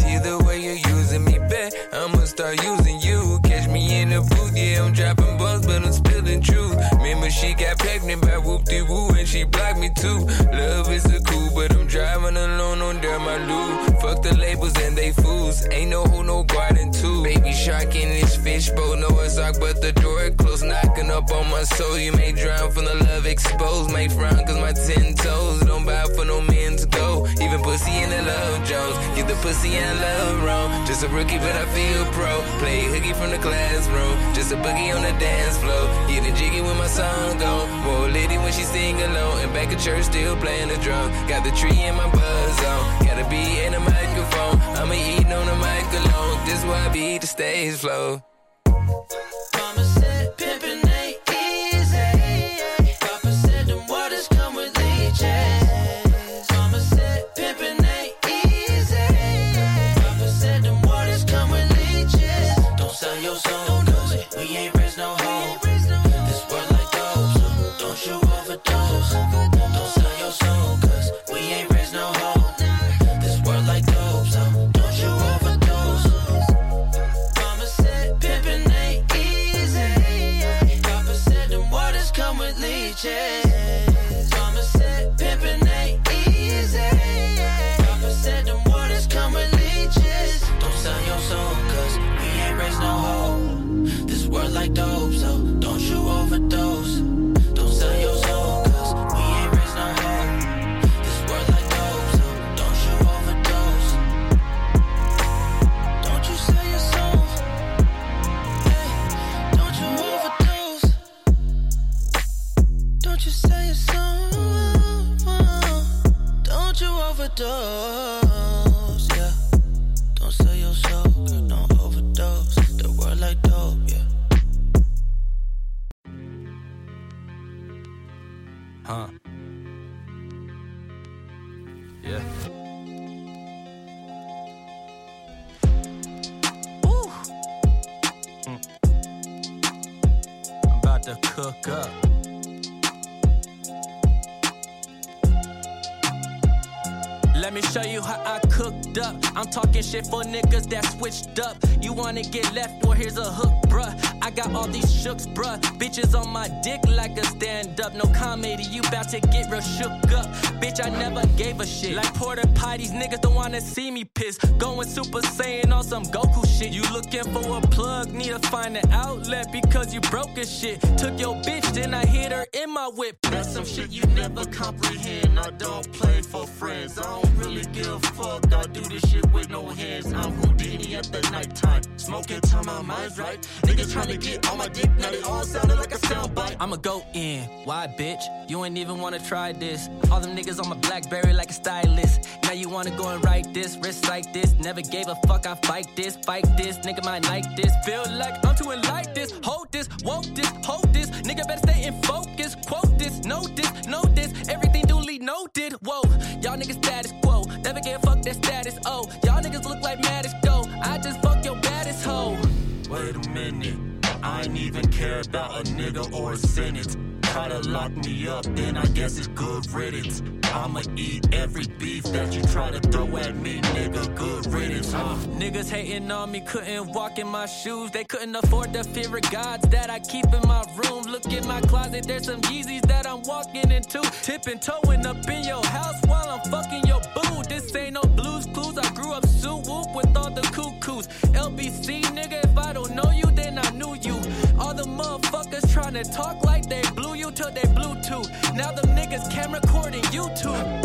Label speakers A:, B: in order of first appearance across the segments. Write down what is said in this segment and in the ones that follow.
A: See the way you're using me, bet I'ma start using you. Catch me in the booth, yeah, I'm dropping balls, but I'm spilling truth. Remember, she got pregnant by whoop de woo and she blocked me too. Love is a cool, but I'm driving alone on down my loop. Fuck the labels and they fools. Ain't no who, no. Baby shark in this fishbowl, no it's dark, but the door closed, knocking up on my soul. You may drown from the love exposed, may frown cause my ten toes don't bow for no men to go. Even pussy in the love Jones, get the pussy and love wrong. Just a rookie, but I feel pro. Play hooky from the classroom, just a boogie on the dance floor. Getting jiggy when my song go. More lady when she sing alone, and back at church still playing the drum. Got the tree in my buzz on, gotta be in the microphone. I'ma eat on the mic alone. This why I beat the stage flow.
B: Shit for niggas that switched up. You wanna get left? Well, here's a hook, bruh. I got all these shooks, bruh. Bitches on my dick like a stand up. No comedy, you bout to get real shook up. Bitch, I never gave a shit. Like Porter Pie, these niggas don't wanna see me piss. Going Super Saiyan on some Goku shit. You looking for a plug, need to find an outlet because you broke as shit. Took your bitch, then I hit her in my whip. That's some shit you never comprehend. I don't play for friends. I don't really give a fuck. I do this shit with no hands. I'm Houdini at the nighttime. Smoking till my mind's right. Niggas trying to get on my dick. Now they all sounding like a soundbite. I'ma go in. Why, bitch? You ain't even wanna try this. All them niggas on my Blackberry like a stylist. Now you wanna go and write this, recite this. Never gave a fuck. I fight this, fight this. Nigga might like this. Feel like I'm too like this. Hold this, woke this, hold this. Nigga better stay in focus. Quote this, know this, know this. Everything duly noted. Whoa, y'all niggas status quo. Never gave a fuck that status. Oh, y'all niggas look like
C: care about a nigga or a. Try to lock me up, then I guess it's good riddance. I'ma eat every beef that you try to throw at me, nigga. Good riddance, huh?
B: Niggas hating on me, couldn't walk in my shoes. They couldn't afford the fear of gods that I keep in my room. Look in my closet, there's some Yeezys that I'm walking into. Tipping toeing up in your house while I'm fucking your boo. This ain't no blues clues. I grew up Sue Whoop with all the cuckoos. LBC, nigga, if I don't know you, then I knew you. All the motherfuckers trying to talk like they blew you till they Bluetooth. Now them niggas can record in YouTube.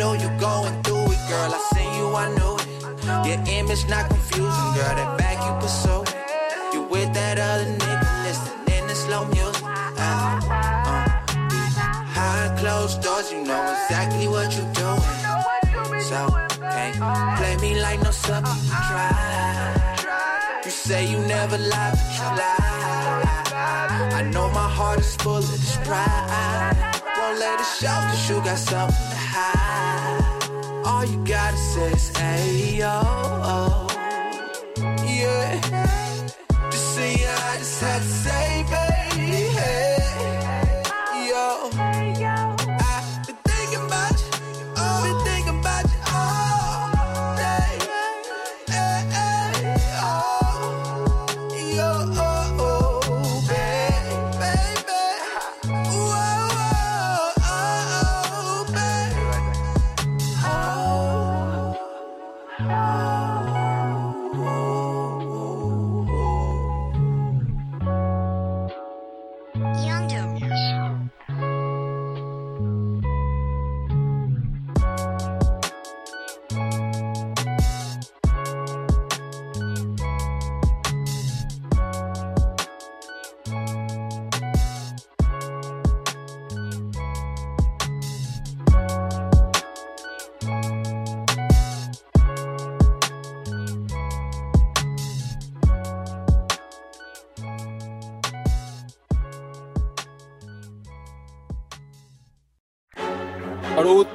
D: Know you're going through it, girl. I seen you, I knew it. Your image not confusing, girl. That back you pursue. You with that other nigga, listening to slow music. Uh, uh. Behind closed doors, you know exactly what you're doing. So, can't play me like no sub, you try. You say you never lie, but you lie. I know my heart is full of this pride. Won't let it show, cause you got something hide. All you gotta say is, hey, yo. Yeah. Just see, I just had to say, baby,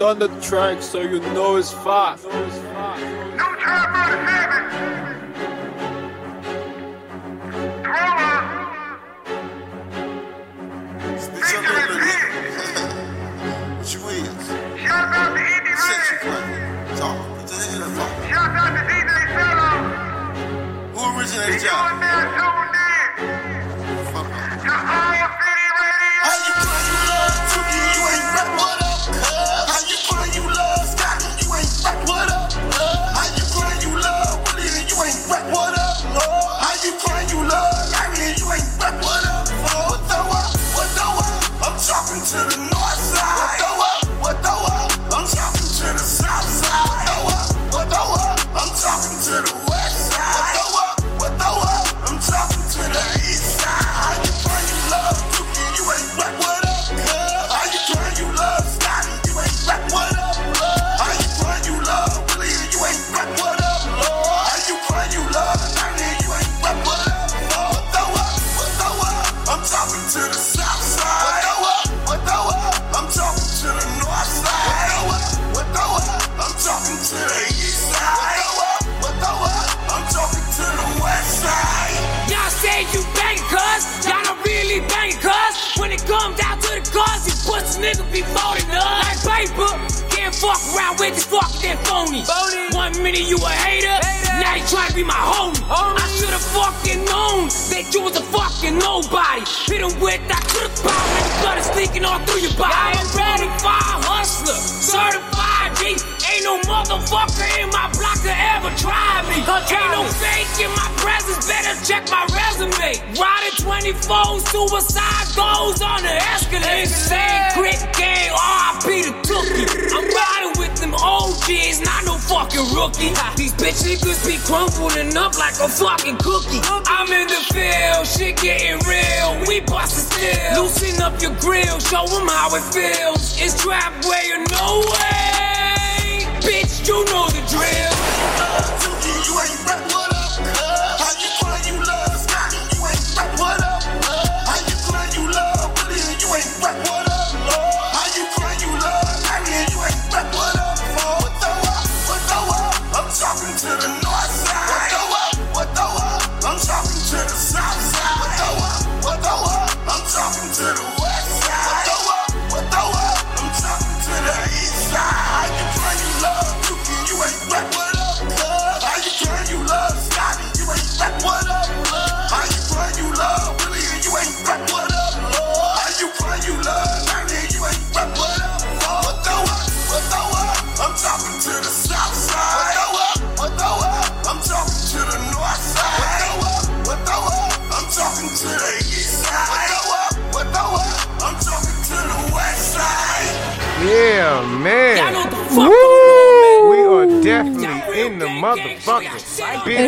E: on the track so you know it's fast.
F: Bitch, I'm not little nigga. What you is? Sex you play. Talk. What the hell that fuck? Who originated y'all? 24, suicide goes on the escalator. Same grit gang, RIP the tookie. I'm riding with them OGs, not no fucking rookie. These bitch niggas be crumbling up like a fucking cookie. I'm in the field, shit getting real. We bustin' still. Loosen up your grill, show 'em how it feels. It's trap way or no way. Bitch, you know the drill.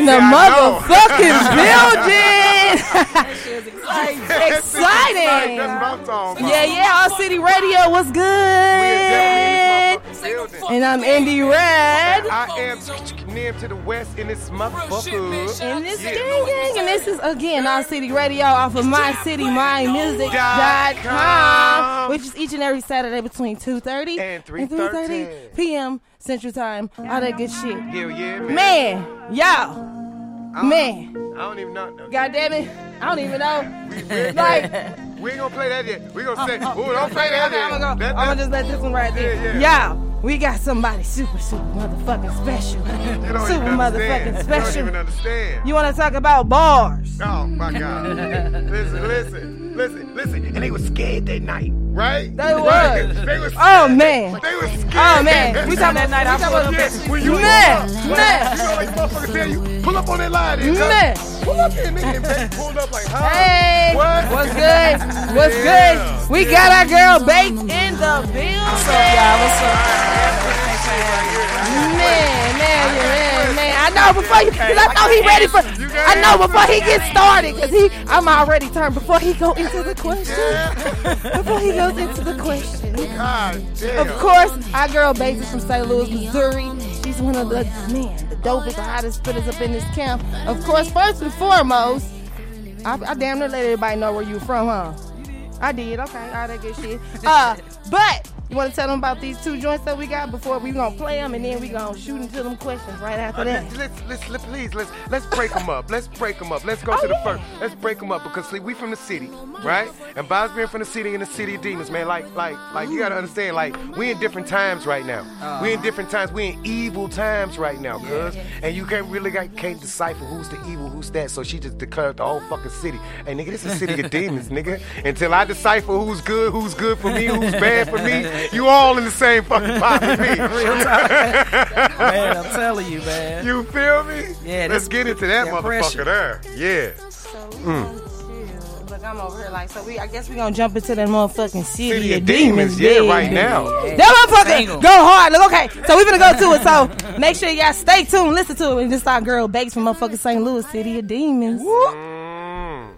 G: The
H: motherfucking
I: building. Exciting.
H: That's what I'm talking about.
I: Yeah, yeah, All City Radio was
H: We are definitely in
I: good.
H: this motherfucking building.
I: And I'm Indy Red.
H: I am near to the west in this motherfucker.
I: And this
H: Yeah.
I: gang gang, and this is again All City Radio off of MyCityMyMusic.com, which is each and every Saturday between 2.30
H: And 3:30
I: p.m. Central Time. All that good shit.
H: Hell yeah, man.
I: Man, y'all, man,
H: I don't even know.
I: God damn it, I don't even know. Like,
H: we ain't gonna play that yet. We gonna oh, say,
I: Oh,
H: oh, don't play that yet.
I: I'm gonna, go.
H: That-
I: I'm gonna just let this one right there.
H: Yeah, yeah.
I: Y'all, we got somebody super, super motherfucking special. Super motherfucking
H: understand. You
I: special.
H: don't even understand.
I: You want to talk about bars?
H: Oh my God! listen, listen, listen, listen. And they were scared that night, right?
I: They
H: Right.
I: was.
H: They was.
I: Oh man.
H: They were scared.
I: Oh man. We talking that
F: night I
I: we talking
F: pulled
I: about
F: up
H: When you
I: man,
H: You
I: man.
H: know, like motherfuckers tell you, pull up on that line. and uh,
I: Man.
H: Pull up here, nigga. And they pulled up like, huh?
I: Hey,
H: What?
I: what's good? What's
H: Yeah.
I: good? We got our girl Baked in the building.
F: What's up, y'all? What's up?
I: Man, man, man, man. I know before you, cause I know he ready for. I know before he gets started, cause he, I'm already turned. Before he go into the question, before he goes into the question. Of course, our girl Bates is from St. Louis, Missouri. She's one of the man, the dopest, the hottest spitters up in this camp. Of course, first and foremost, I, I damn near let everybody know where you from, huh? I did, okay, all that good shit. Uh, but you want to tell them about these two joints that we got before we gonna play them, and then we gonna shoot into them questions right after
H: Uh,
I: that.
H: let's, let's, let's, let- please, let's, let's break them up. Let's break them up. Let's go
I: Oh,
H: to the
I: yeah.
H: first. Let's break them up because see, we from the city, right? And Bob's being from the city in the city of demons, man. Like, like, like you gotta understand, like we in different times right now. We in different times. We in evil times right now, cuz. And you can't really got, can't decipher who's the evil, who's that. So she just declared the whole fucking city. Hey, nigga, this is a city of demons, nigga. Until I decipher who's good, who's good for me, who's bad for me, you all in the same fucking pot with me.
F: Man, I'm telling you, man.
H: You feel me?
F: Yeah,
H: Let's get into that
F: that
H: motherfucker
F: pressure.
H: there. Yeah.
I: So we. Look, I'm over here like so. We, I guess we gonna jump into that motherfucking city,
H: City
I: of
H: of demons, yeah,
I: baby.
H: right now.
I: That motherfucker go hard. Look, okay, so we gonna go to it. So make sure y'all stay tuned, listen to it, and this our girl Bakes from motherfucking St. Louis, City of Demons.
H: Mm.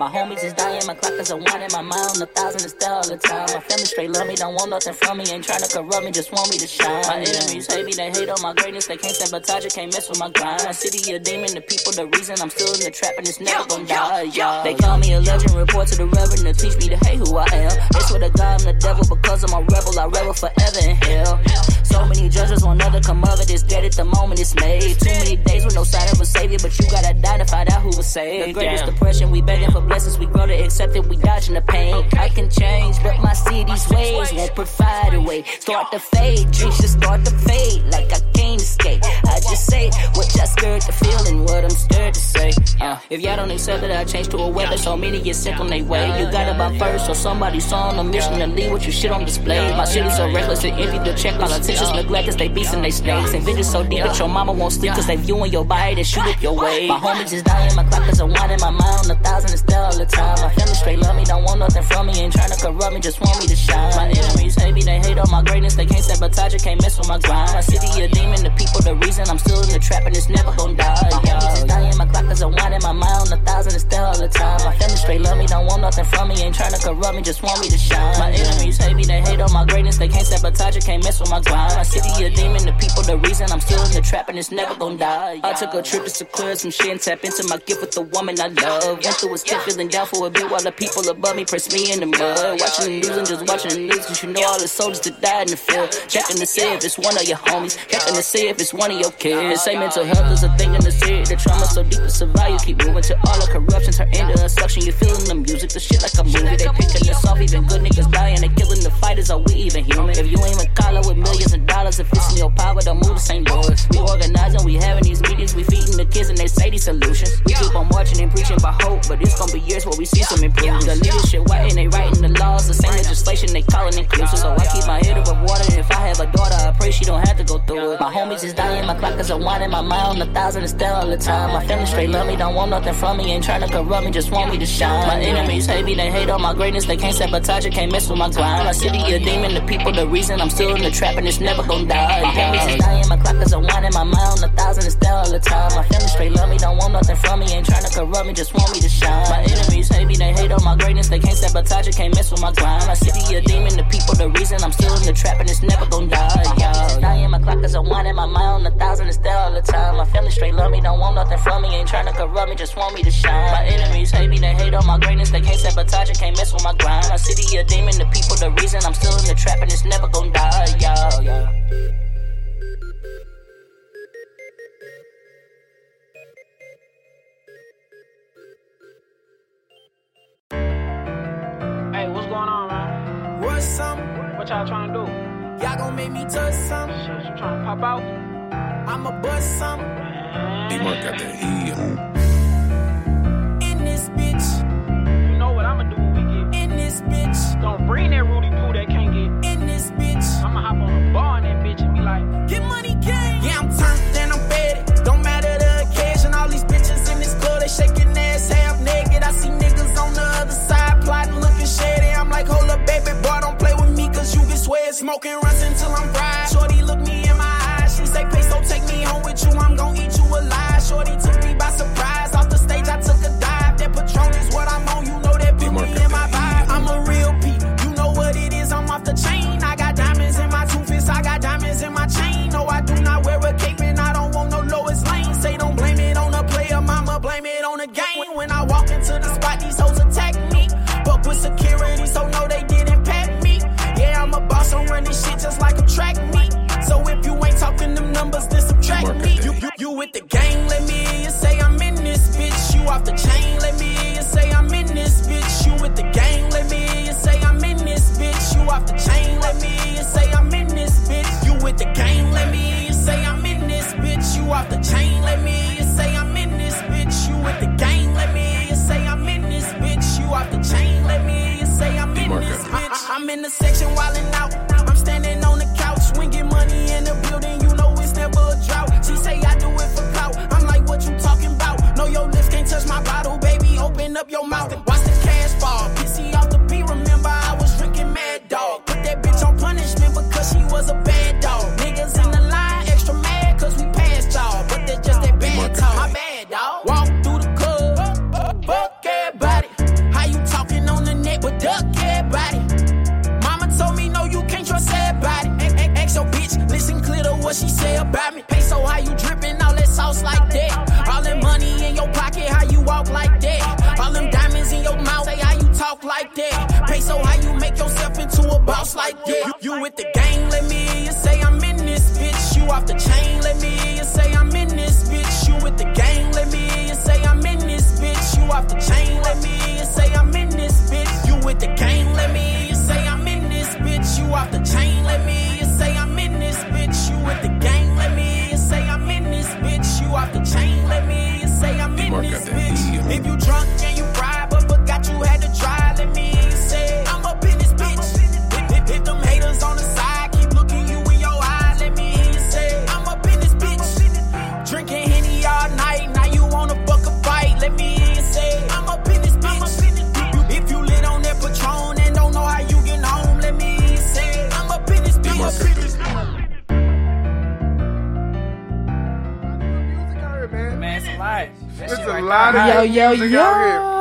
J: My homies is dying, my clock is a one in my mind, a thousand is all the time. My family straight love me, don't want nothing from me, ain't tryna corrupt me, just want me to shine. My enemies hate me, they hate on my greatness, they can't sabotage it, can't mess with my grind. My city a demon, the people the reason I'm still in the trap and it's never gonna die. Yeah. They call me a legend, report to the reverend to teach me to hate who I am. They swear to God I'm the devil because I'm a rebel, I rebel forever in hell. So many judges want another come of it. It's dead at the moment it's made. Too many days with no sign of a savior, but you gotta die to find out who was saved. The greatest depression, we begging for blessings. We grow to accept it, we dodging the pain. I can change, but my city's ways won't provide a way. Start to fade, dreams just start to fade like I can't escape. I just say what y'all scared to feel and what I'm scared to say. Uh, if y'all don't accept it, I change to a weapon. So many get sick on their way. You gotta buy first, so somebody's on a mission to leave what you shit on display. My city's so reckless, it empty the check. Politicians neglect us, they beasts and they snakes. And vision so deep that your mama won't sleep, cause they viewing your body to shoot up your way. My homies is dying, my clock is in my mind, a thousand is still all the time. My family straight love me, don't want nothing from me, ain't trying to corrupt me, just want me to shine. My enemies hate me, they hate on my greatness, they can't sabotage it, can't mess with my grind. My city a demon, the people the reason I'm still in the trap and it's never gonna die. My homies is dying, my clock is in my mind, on a thousand is still all the time. My family straight love me, don't want nothing from me, ain't trying to corrupt me, just want me to shine. My enemies hate me, they hate on my greatness, they can't sabotage it, can't mess with my grind. My city a demon, the people the reason I'm still in the trap and it's never gonna die. I took a trip just to clear some shit and tap into my gift with the woman I love. Went through a step, feeling down for a bit while the people above me press me in the mud. Watching the news and just watching the news, cause you know all the soldiers that died in the field. Checking to see if it's one of your homies, checking to see if it's one of your kids. Say mental health is a thing in the city. The trauma so deep to survive, you keep moving to all the corruption turn into a suction. You feeling the music, the shit like a movie. They picking us off, even good niggas dying. They killing the fighters, are we even human? If you ain't Makala with millions of dollars, if it's in your power, don't move the same doors. We organizing, we having these meetings, we feeding the kids and they say these solutions. We keep on marching and preaching by hope, but it's gonna be years where we see some improvement. The leadership white and they writing the laws, the same legislation they calling inclusive. So I keep my head above water, and if I have a daughter, I pray she don't have to go through it. My homies is dying, my clock is in my mind, a thousand is still all the time. My family straight love me, don't want nothing from me, ain't trying to corrupt me, just want me to shine. My enemies hate me, they hate on my greatness, they can't sabotage it, can't mess with my grind. My city a demon, the people the reason I'm still in the trap and it's never gonna die. My homies is dying, my clock is in my mind, a thousand is still all the time. My family straight love me, don't want nothing from me, ain't trying to corrupt me, just want me to shine. My enemies hate me, they hate on my greatness, they can't sabotage it, can't mess with my grind. My city a demon, the people the reason I'm still in the trap and it's never gonna die. Yo, dying, my clock is in my mind, on a thousand is there all the time. My family straight love me, don't want nothing from me, ain't trying to corrupt me, just want me to shine. My enemies hate me, they hate on my greatness, they can't sabotage it, can't mess with my grind. My city a demon, the people the reason I'm still in the trap and it's never gonna die. Yo, yo.
K: Make me touch some?
L: Shit, you trying to pop out?
K: I'ma bust some.
M: D-Mark got that heat.
K: In this bitch.
L: You know what I'ma do when we get
K: In this bitch.
L: Don't bring that Rudy Poo that can't get.
K: In this bitch.
L: I'ma hop on a bar in that bitch and be like,
K: Get money, gang. Yeah, I'm turned and I'm fed. Don't matter the occasion. All these bitches in this club, they shaking ass half naked. I see niggas on the other side plotting, looking shady. I'm like, hold up, baby, boy, don't play with me, cause you get sweat. Smoking with the gang, let me hear you say I'm in this bitch. You off the chain, let me hear you say I'm in this bitch. You with the gang, let me hear you say I'm in this bitch. You off the chain, let me hear you say I'm in this bitch. You with the gang, let me hear you say I'm in this bitch. You off the chain, let me hear you say I'm in this bitch. You with the gang, let me hear you say I'm in this bitch. You off the chain, let me hear you say I'm in this bitch. I, am in the section wildin' out. Up your mouth boss like that? You, you with the gang, let me hear you say I'm in this bitch. You off the chain, let me hear you say I'm in this bitch. You with the gang, let me hear you say I'm in this bitch. You off the chain, let me
N: lot
H: of
I: Yo, yo,
H: music
I: yo.
H: out here.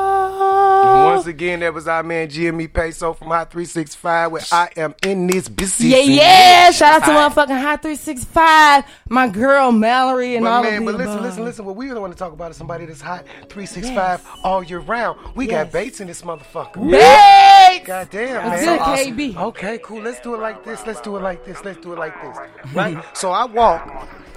H: Once again, that was our man GME Peso from Hot 365 where I am in this busy.
I: Yeah, yeah. Shout out to motherfucking Hot 365, my girl Mallory and
H: But
I: all
H: man,
I: of
H: but listen,
I: above.
H: listen, listen. What we really want to talk about is somebody that's hot 365 all year round. We got Bates in this motherfucker.
I: Bates!
H: God damn, man.
I: good,
H: Awesome.
I: KB?
H: Okay, cool. Let's do it like this. Let's do it like this. Let's do it like this. Right? so I walk.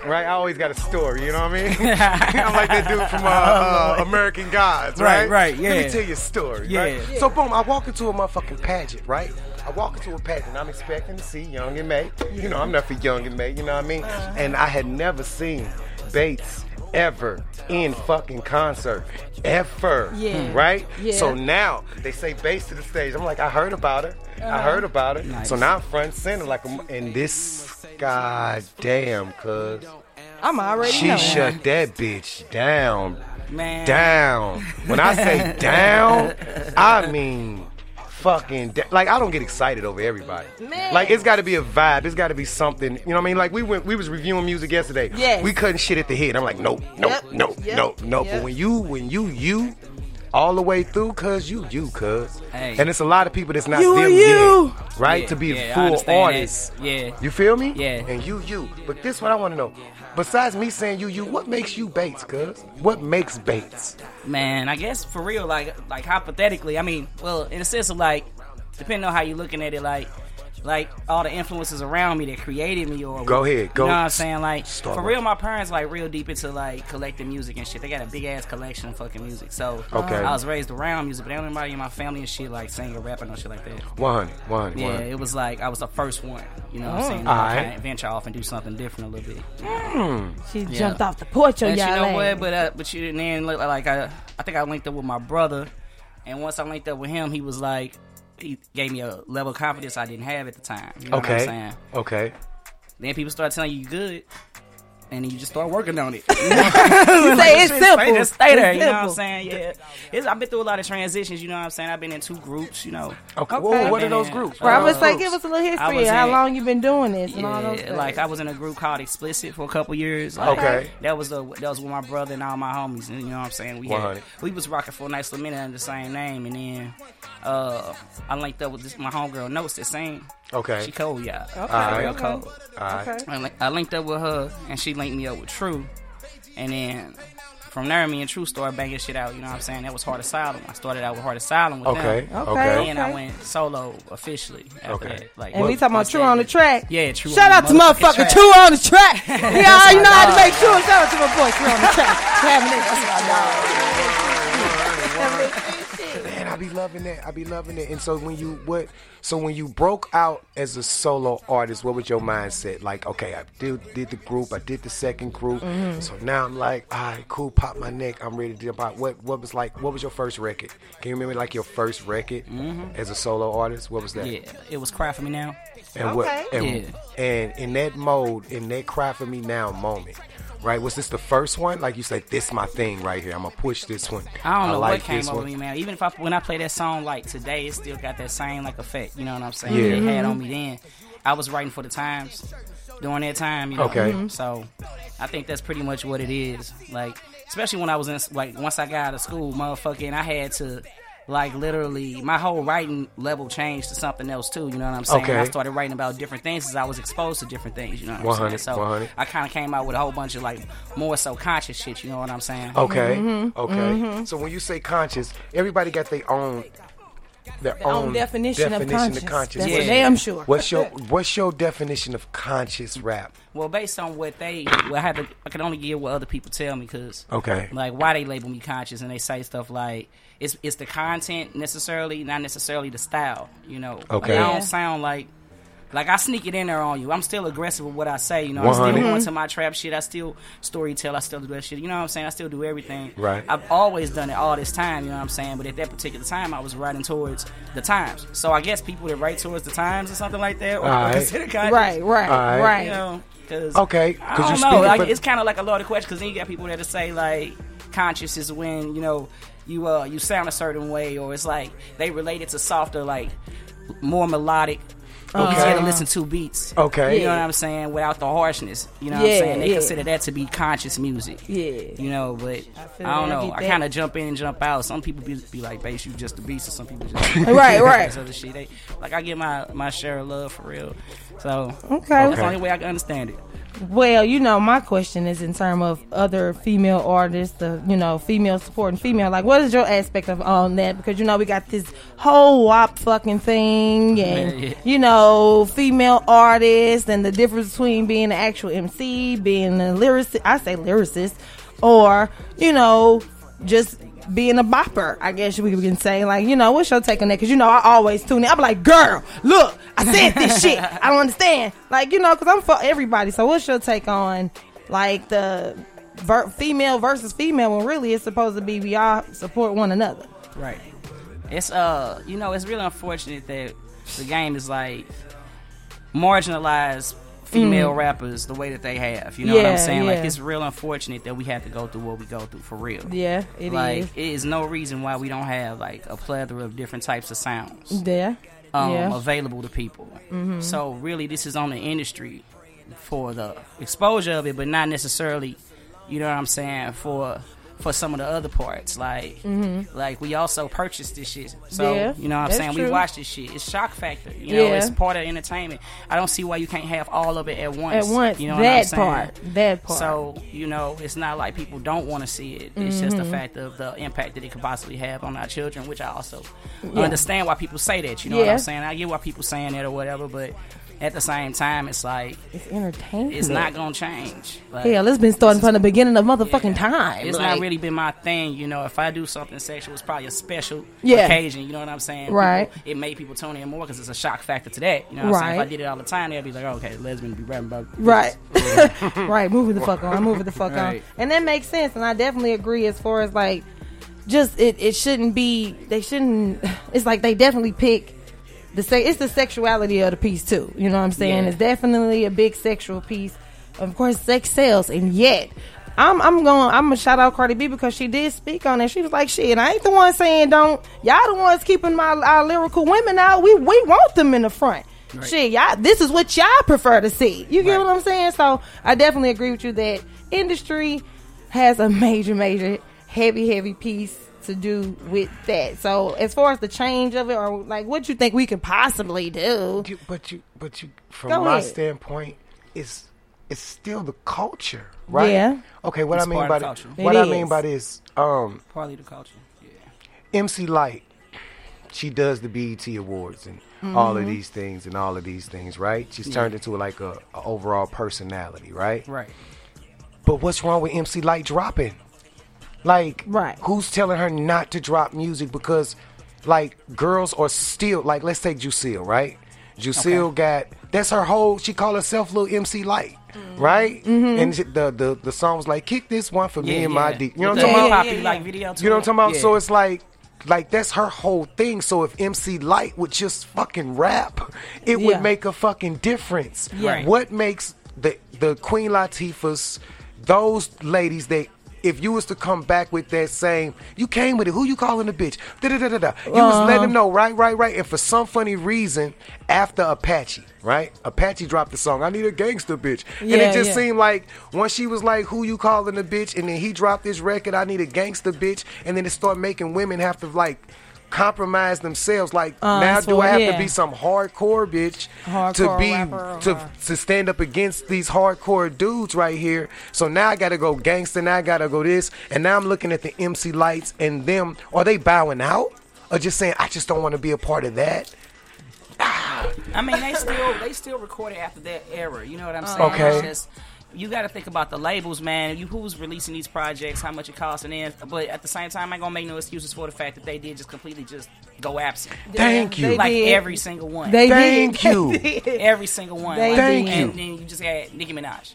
H: Right, I always got a story. You know what I mean? I'm like that dude from uh, uh, American Gods, right?
N: Right, right,
H: Let me tell you a story.
N: Yeah.
H: Right? So boom, I walk into a motherfucking pageant, right? I walk into a pageant. I'm expecting to see Young M.A. You know, I'm not for Young M.A. You know what I mean? And I had never seen Bates ever in fucking concert, ever.
I: Yeah.
H: Right?
I: Yeah.
H: So now they say Bates to the stage. I'm like, I heard about her. I heard about her. So now I'm front center, like, and this god damn, cuz
I: I'm already
H: she
I: knowing.
H: shut that bitch down.
N: Man.
H: Down. When I say down, I mean fucking da- like I don't get excited over everybody.
I: Man.
H: Like it's got to be a vibe. It's got to be something. You know what I mean? Like we went, we was reviewing music yesterday.
I: Yes.
H: We couldn't shit at the head. I'm like, nope, nope,
I: Yep,
H: nope,
I: yep,
H: nope, nope.
I: yep.
H: But when you, when you, you. All the way through, cuz you, you, cuz.
N: Hey.
H: And it's a lot of people that's not
I: You
H: them
I: you.
H: yet, right?
N: Yeah,
H: to be
N: yeah,
H: full
N: understand that. Yeah.
H: You feel me?
N: Yeah.
H: And you, you. But this what I want to know. Besides me saying you, you, what makes you Bates, cuz? What makes Bates?
N: Man, I guess for real, like like hypothetically, I mean, well, in a sense of like, depending on how you're looking at it, like like all the influences around me that created me or
H: Go ahead, go.
N: You know what I'm saying? Like
H: Start
N: for real, my parents like real deep into like collecting music and shit. They got a big ass collection of fucking music. So
H: Okay.
N: I was raised around music, but ain't nobody in my family and shit like singing or rapping or shit like that.
H: 100, 100,
N: Yeah,
H: 100.
N: it was like I was the first one. You know what I'm saying?
H: Oh.
N: I
H: Alright.
N: kind venture off and do something different a little bit.
I: She
N: Yeah.
I: jumped off the porch on
N: And you
I: y'all
N: know
I: ass.
N: what? But uh, but you and then look like I I think I linked up with my brother, and once I linked up with him, he was like he gave me a level of confidence I didn't have at the time. You know what I'm
H: Okay.
N: saying?
H: Okay.
N: Then people start telling you you good. And then you just start working on it.
I: You say it's simple.
N: Stay, just stay there.
I: It's
N: You know what I'm saying? Yeah. It's, I've been through a lot of transitions. You know what I'm saying? I've been in two groups. You know.
H: Okay.
I: Okay.
H: Whoa, what are those groups?
I: Well, I was like, give us a little history
N: was
I: how long you been doing this and all those
N: Yeah,
I: things.
N: like I was in a group called Explicit for a couple years. Like,
H: Okay.
N: that was the that was with my brother and all my homies. And you know what I'm saying? We had, we was rocking for a nice little minute under the same name, and then uh, I linked up with this, my homegirl Notes that same.
H: Okay.
N: She cold, yeah.
I: Okay,
H: Alright.
N: real
I: okay.
N: cold.
H: All right.
N: I, I linked up with her, and she linked me up with True, and then. From there, me and True started banging shit out. You know what I'm saying? That was Heart Asylum. I started out with Heart Asylum with
H: Okay.
N: them.
H: Okay.
N: And then I went solo officially after
H: Okay.
N: that. Like,
I: And we talking about True on the track.
N: Yeah, True.
I: Shout out to
N: motherfucking
I: motherfucking. True on the track. yeah, you know how to make sure. Shout out to my boy True on the track. Having it.
H: Man, I be loving that. I be loving it. And so when you what? So when you broke out as a solo artist, what was your mindset? Like, okay, I did, did the group, I did the second group.
I: Mm-hmm.
H: So now I'm like, all right, cool, pop my neck. I'm ready to jump out. What what was like? What was your first record? Can you remember like your first record as a solo artist? What was that?
N: Yeah, it was Cry For Me Now.
H: And what?
I: Okay.
H: And,
N: Yeah.
H: and in that mode, in that cry for me now moment, right? Was this the first one? Like you said, this my thing right here. I'm gonna push this one.
N: I don't know
H: like
N: what came over
H: one.
N: me, man. Even if I when I play that song like today, it still got that same like effect. You know what I'm saying?
H: Yeah.
N: It had on me then. I was writing for the times during that time. You know?
H: Okay.
I: Mm-hmm.
H: Mhm.
N: So I think that's pretty much what it is. Like especially when I was in like once I got out of school, motherfucking, I had to. Like literally, my whole writing level changed to something else too. You know what I'm saying?
H: Okay.
N: I started writing about different things as I was exposed to different things. You know what I'm
H: 100,
N: saying? So
H: 100.
N: I kind of came out with a whole bunch of like more so conscious shit. You know what I'm saying?
H: Okay.
I: Mm-hmm.
H: Okay. So when you say conscious, everybody got their own their
I: Their own definition of conscious. That's for damn sure.
H: What's your What's your definition of conscious rap?
N: Well, based on what they, well, I have to, I can only give what other people tell me because,
H: Okay.
N: like why they label me conscious and they say stuff like it's it's the content necessarily, not necessarily the style. You know, Like,
H: Okay.
N: I don't sound like like I sneak it in there on you. I'm still aggressive with what I say. You know, I'm still
H: going
N: mm-hmm. to my trap shit. I still story tell. I still do that shit. You know what I'm saying? I still do everything.
H: Right.
N: I've always done it all this time. You know what I'm saying? But at that particular time, I was writing towards the times. So I guess people that write towards the times or something like that, or
H: Alright.
N: consider conscious.
I: Right, right,
H: Alright.
I: right.
N: You know, cause
H: Okay,
N: I don't know. Like, it's kind of like a loaded question because then you got people that say like conscious is when you know you uh you sound a certain way, or it's like they relate it to softer, like more melodic.
H: Okay.
N: Easier to listen to beats.
H: Okay.
N: You know what I'm saying? Without the harshness. You know what
I: Yeah,
N: I'm saying? They
I: yeah.
N: consider that to be conscious music.
I: Yeah.
N: You know, but I,
I: feel
N: don't
I: that. I
N: know.
I: get
N: I,
I: that.
N: kind of jump in and jump out. Some people be, be like, "Bass, you just a beast," or some people just
I: Right, right.
N: this Other shit. They, like I get my my share of love for real. So
I: Okay.
N: that's the only way I can understand it.
I: Well, you know, my question is in terms of other female artists, the you know, female supporting female. Like, what is your aspect of on that? Because you know, we got this whole WAP fucking thing, and
N: Yeah.
I: you know, female artists, and the difference between being an actual MC, being a lyricist. I say lyricist, or you know, just being a bopper. I guess we can say, like, you know, what's your take on that? Because you know, I always tune in. I'm like, girl, look, I said this shit. I don't understand. Like, you know, because I'm for everybody. So, what's your take on like the ver- female versus female when really it's supposed to be we all support one another?
N: Right. It's uh, you know, it's really unfortunate that the game is like marginalized female
I: Mm.
N: rappers the way that they have. You know what I'm saying? Like it's real unfortunate that we have to go through what we go through for real.
I: Yeah, it
N: like
I: is.
N: it is no reason why we don't have like a plethora of different types of sounds.
I: Yeah.
N: Um,
I: yeah.
N: available to people.
I: Mhm.
N: So really, this is on the industry for the exposure of it, but not necessarily, you know what I'm saying, for for some of the other parts. Like,
I: Mhm.
N: like we also purchased this shit. So
I: Yeah,
N: you know what I'm saying.
I: true.
N: We watch this shit. It's shock factor. You know,
I: Yeah.
N: it's part of entertainment. I don't see why you can't have all of it at once.
I: At once.
N: you know what
I: That
N: I'm saying?
I: part. That part.
N: So you know, it's not like people don't want to see it. It's just the
I: Mhm.
N: fact of the impact that it could possibly have on our children, which I also
I: Yeah.
N: understand why people say that. You know what I'm saying? I get why people saying that or whatever, but at the same time, it's like
I: It's entertainment.
N: it's not gonna change. Like,
I: Hell, it's been starting from the beginning of motherfucking time.
N: It's
I: Like,
N: not really been my thing, you know. If I do something sexual, it's probably a special
I: Yeah.
N: occasion. You know what I'm saying?
I: Right.
N: People- it made people tune in more because it's a shock factor to that. You know what I'm saying? If I did it all the time, they'd be like, oh, "Okay, lesbian be rapping about
I: Right. right, moving the fuck on, moving the fuck on. And that makes sense and I definitely agree as far as like just it, it shouldn't be they shouldn't it's like they definitely pick the se- it's the sexuality of the piece too. You know what I'm saying?
N: Yeah.
I: It's definitely a big sexual piece. Of course sex sells and yet I'm I'm going I'm gonna shout out Cardi B because she did speak on it. She was like, "Shit, I ain't the one saying don't. Y'all the ones keeping my our lyrical women out. We we want them in the front.
O: Right.
I: Shit, y'all. This is what y'all prefer to see. You get what I'm saying? So I definitely agree with you that industry has a major, major, heavy, heavy piece to do with that. So as far as the change of it, or like what you think we could possibly do,
H: but you, but you, from
I: Go
H: my
I: ahead.
H: standpoint, it's it's still the culture, right?
I: Yeah.
H: Okay, what
N: It's
H: I mean by
N: the culture.
H: what
I: It
H: I mean by this, um,
N: partly the culture. Yeah.
H: MC Lyte, she does the BET Awards and all of
N: Mhm.
H: these things and all of these things, right? She's
N: Yeah.
H: turned into like a, a overall personality, right?
N: Right.
H: But what's wrong with MC Lyte dropping? Like,
I: right?
H: Who's telling her not to drop music because, like, girls are still like, let's take Juicille, right? Juicille got that's her whole. She called herself little MC Lyte, right?
I: Mhm.
H: And the the the song was like, "Kick this one for me
N: Yeah,
H: and my. D." You know what I'm talking about?
N: hip-hop, like, video
H: You know what I'm talking about? So it's like. Like that's her whole thing. So if MC Lyte would just fucking rap, it
I: Yeah.
H: would make a fucking difference.
I: Yeah. Right.
H: What makes the the Queen Latifahs, those ladies that if you was to come back with that same, you came with it. Who you calling a bitch? Da da da da da. You was
I: Uh-huh.
H: letting them know, right, right, right. And for some funny reason, after Apache, right, Apache dropped the song. I need a gangster bitch, and
I: Yeah,
H: it just
I: yeah.
H: seemed like once she was like, "Who you calling a bitch?" and then he dropped this record, "I need a gangster bitch," and then it started making women have to like compromise themselves. Like
I: Uh,
H: now,
I: so,
H: do I have
I: yeah.
H: to be some hardcore bitch to be to to stand up against these hardcore dudes right here? So now I got to go gangster. Now I got to go this, and now I'm looking at the MC Lytes and them. Are they bowing out? or just saying I just don't want to be a part of that.
N: I mean, they still they still recorded after that era. You know what I'm saying?
H: Okay.
N: It's just, you got to think about the labels, man. You who's releasing these projects, how much it costs, and then, but at the same time, I ain't gonna make no excuses for the fact that they did just completely just go absent.
H: Thank you.
I: They
N: like
I: did.
N: every single one.
I: They
H: Thank
I: did.
H: you.
N: Every single one.
I: They
N: like,
H: Thank
N: and
H: you.
N: then you just had Nicki Minaj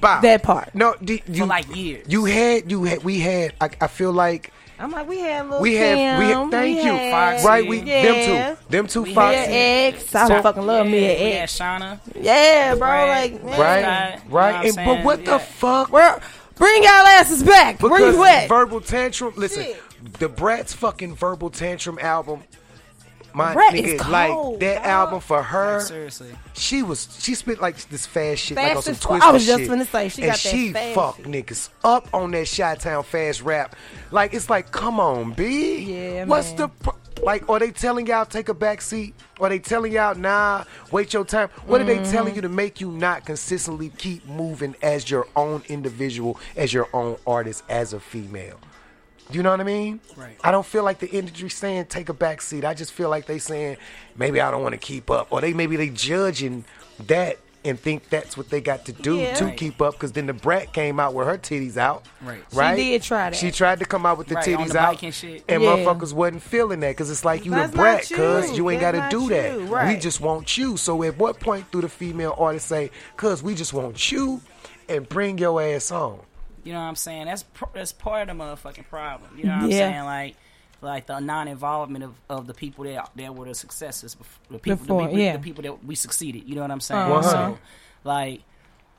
H: Bow.
I: That part.
H: No, di- you
N: for like years.
H: you had you had we had. I, I feel like
I: I'm like, we had little
H: we had we
I: Kim,
H: had. Thank
I: we
H: you.
I: had-
N: Foxy.
H: Right, we
I: Yeah.
H: them two, them two
N: We
H: Foxy.
N: had
I: Mia X. I
H: So-
I: fucking love
N: yeah,
I: Mia
N: we had
I: X.
N: Shawnna.
I: Yeah, bro.
N: Right.
I: Like, man.
H: Right,
N: Right. You know what
H: And but
N: saying?
H: what the fuck?
I: Bro, bring y'all asses back. Where
H: Because
I: you at?
H: verbal tantrum. Listen,
I: Shit.
H: the Brat's fucking verbal tantrum album. My
I: Brat
H: nigga,
I: is
H: like that
I: dog.
H: album for her.
N: Like, seriously.
H: She was she spit like this fast shit, like on some
I: as fuck.
H: twisted
I: I was just
H: shit.
I: finna say, she
H: and
I: got that
H: she
I: fast
H: fucked
I: shit.
H: niggas up on that Shot Town fast rap. Like it's like, come on, B.
I: Yeah,
H: What's
I: man.
H: the pro- like? Are they telling y'all take a back seat? Are they telling y'all nah, wait your time? What are they
I: Mm-hmm.
H: telling you to make you not consistently keep moving as your own individual, as your own artist, as a female? Do you know what I mean?
N: Right.
H: I don't feel like the industry saying take a back seat. I just feel like they saying maybe I don't want to keep up, or they maybe they judging that and think that's what they got to do
I: Yeah.
H: to
I: Right.
H: keep up. Because then the brat came out with her titties out.
N: Right. She
I: did try that.
H: She tried to come out with the
N: Right, on
H: titties
N: the
H: out,
N: bike and shit.
H: and
I: Yeah.
H: motherfuckers wasn't feeling that because it's like you
I: That's
H: the brat, cuz you ain't got to
I: not
H: do that.
I: you.
H: We
I: Right.
H: just want you. So at what point do the female artists say, "Cuz we just want you," and bring your ass on?
N: You know what I'm saying? That's that's part of the motherfucking problem. You know what I'm
I: Yeah.
N: saying? Like like the non-involvement of, of the people that that were the successes, the people,
I: Before,
N: the, people
I: yeah.
N: the people that we succeeded. You know what I'm saying?
I: Uh-huh.
N: So like.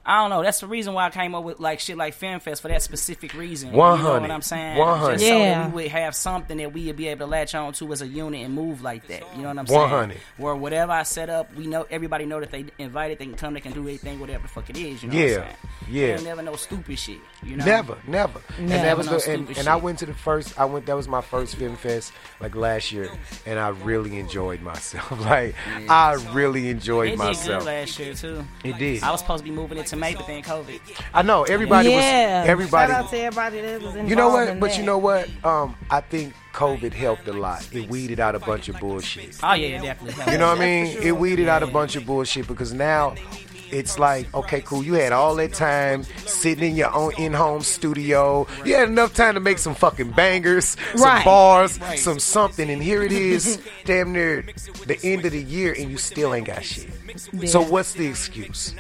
N: I don't know. That's the reason why I came up with like shit like FanFest for that specific reason. You know what I'm saying?
H: 100.
N: Just so that we would have something that we would be able to latch on to as a unit and move like that. You know what I'm
H: 100.
N: saying? Where whatever I set up, we know everybody know that they invited, they can come, they can do anything, whatever the fuck it is. You know
H: Yeah.
N: what I'm saying?
H: Yeah.
N: They never know stupid shit. You know?
H: Never, never. And
N: Never
H: that was
N: no
H: the, and, and I went to the first. I went. That was my first film fest like last year, and I really enjoyed myself. like I really enjoyed
N: It did
H: myself.
N: good last year too.
H: It did.
N: I was supposed to be moving into May, but then COVID.
H: I know everybody
I: yeah.
H: was. Everybody.
I: Shout out to everybody that was involved
H: You know what?
I: in
H: But
I: that.
H: you know what? Um, I think COVID helped a lot. It weeded out a bunch of bullshit.
N: Oh yeah, definitely.
H: You know what I mean? It weeded out a bunch of bullshit because now it's like, okay, cool. You had all that time sitting in your own in-home studio. You had enough time to make some fucking bangers, some
I: Right.
H: bars, some something, and here it is, damn near the end of the year, and you still ain't got shit. So what's the excuse?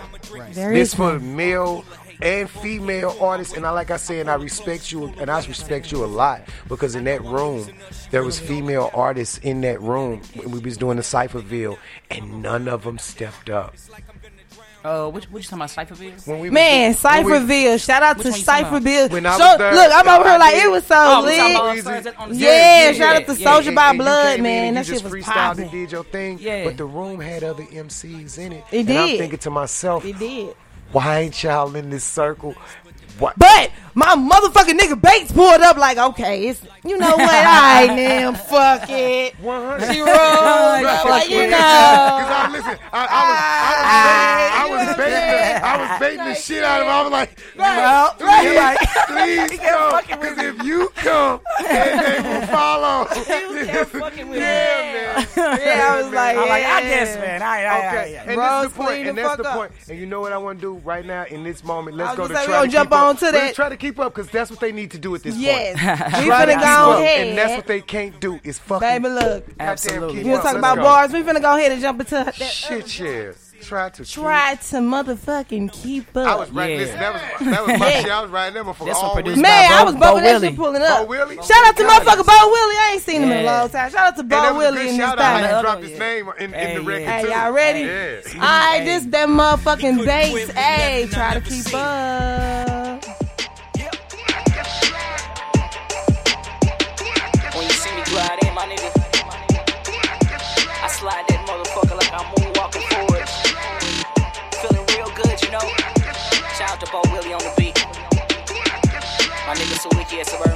I: There
H: This
I: is
H: for male and female artists, and I like I said, and I respect you, and I respect you a lot because in that room there was female artists in that room when we was doing the Cypherville, and none of them stepped up.
N: Uh, what, what you talking about, Cypherville?
H: When we
I: Man,
H: doing- when we-
I: Cypherville. Shout out to
N: one you?
I: Cypherville.
H: When I
I: So-
H: there,
I: look, I'm over here like it was so
N: Oh,
I: lit.
N: about on Thursday on the
I: Yeah, shout out to
N: yeah,
I: Soldier
H: and-
I: by Blood, man.
H: and
I: That
H: you
I: shit was
H: freestyled
I: popping.
H: and did your thing.
N: Yeah.
H: But the room had other MCs in it.
I: It
H: and I'm thinking to myself,
I: It did.
H: why ain't y'all in this circle? What?
I: But my motherfucking nigga Bates pulled up like, okay, it's you know what? I am fuck it.
H: 100.
I: She rolled, like, you know.
H: Because I listen, I, I was, I was, ah, I was baiting, the, I was baiting the shit out of him. I was like,
I: Right,
H: please,
I: right.
H: please come, because if you come, then they will follow.
N: fucking with
H: yeah.
I: Yeah, I was like,
N: I'm like, I guess, man. I, I,
H: Okay,
N: I,
H: and
I: Bro,
H: this is the point, and
I: the
H: that's
I: fuck
H: the
I: up.
H: point. And you know what I want to do right now in this moment? Let's go to
I: say,
H: try to
I: jump
H: keep up.
I: on to
H: Let's try to keep up because that's what they need to do at this
I: Yes.
H: point.
I: we finna go ahead.
H: and that's what they can't do is fucking
I: Baby, look.
N: Absolutely.
H: keep
I: You
H: up.
I: talk about bars? We finna go ahead and jump into that.
H: Shit, yeah. Try to
I: Try to motherfucking keep up.
H: I was right.
N: Yeah.
H: Listen, that was that was my
I: Yeah.
H: shit. I was riding them for
N: That's what
H: all
N: produced
H: week.
I: Man,
N: Bo-
I: I was
N: Bo
I: bumping that shit pulling up.
H: Bo Willie?
I: Shout out to
H: God.
I: motherfucker Bo Willie. I ain't seen him in a long time. Shout out to
H: And
I: Bo
H: that was
I: Willie
H: good
I: in this
H: shout out. I
I: thing.
H: dropped his name in,
N: Hey,
H: in the record
I: Hey,
H: too.
I: y'all ready?
H: Yeah.
I: Alright, this that motherfucking bass. Hey, try to keep up.
B: My nigga Sawiki at Suburban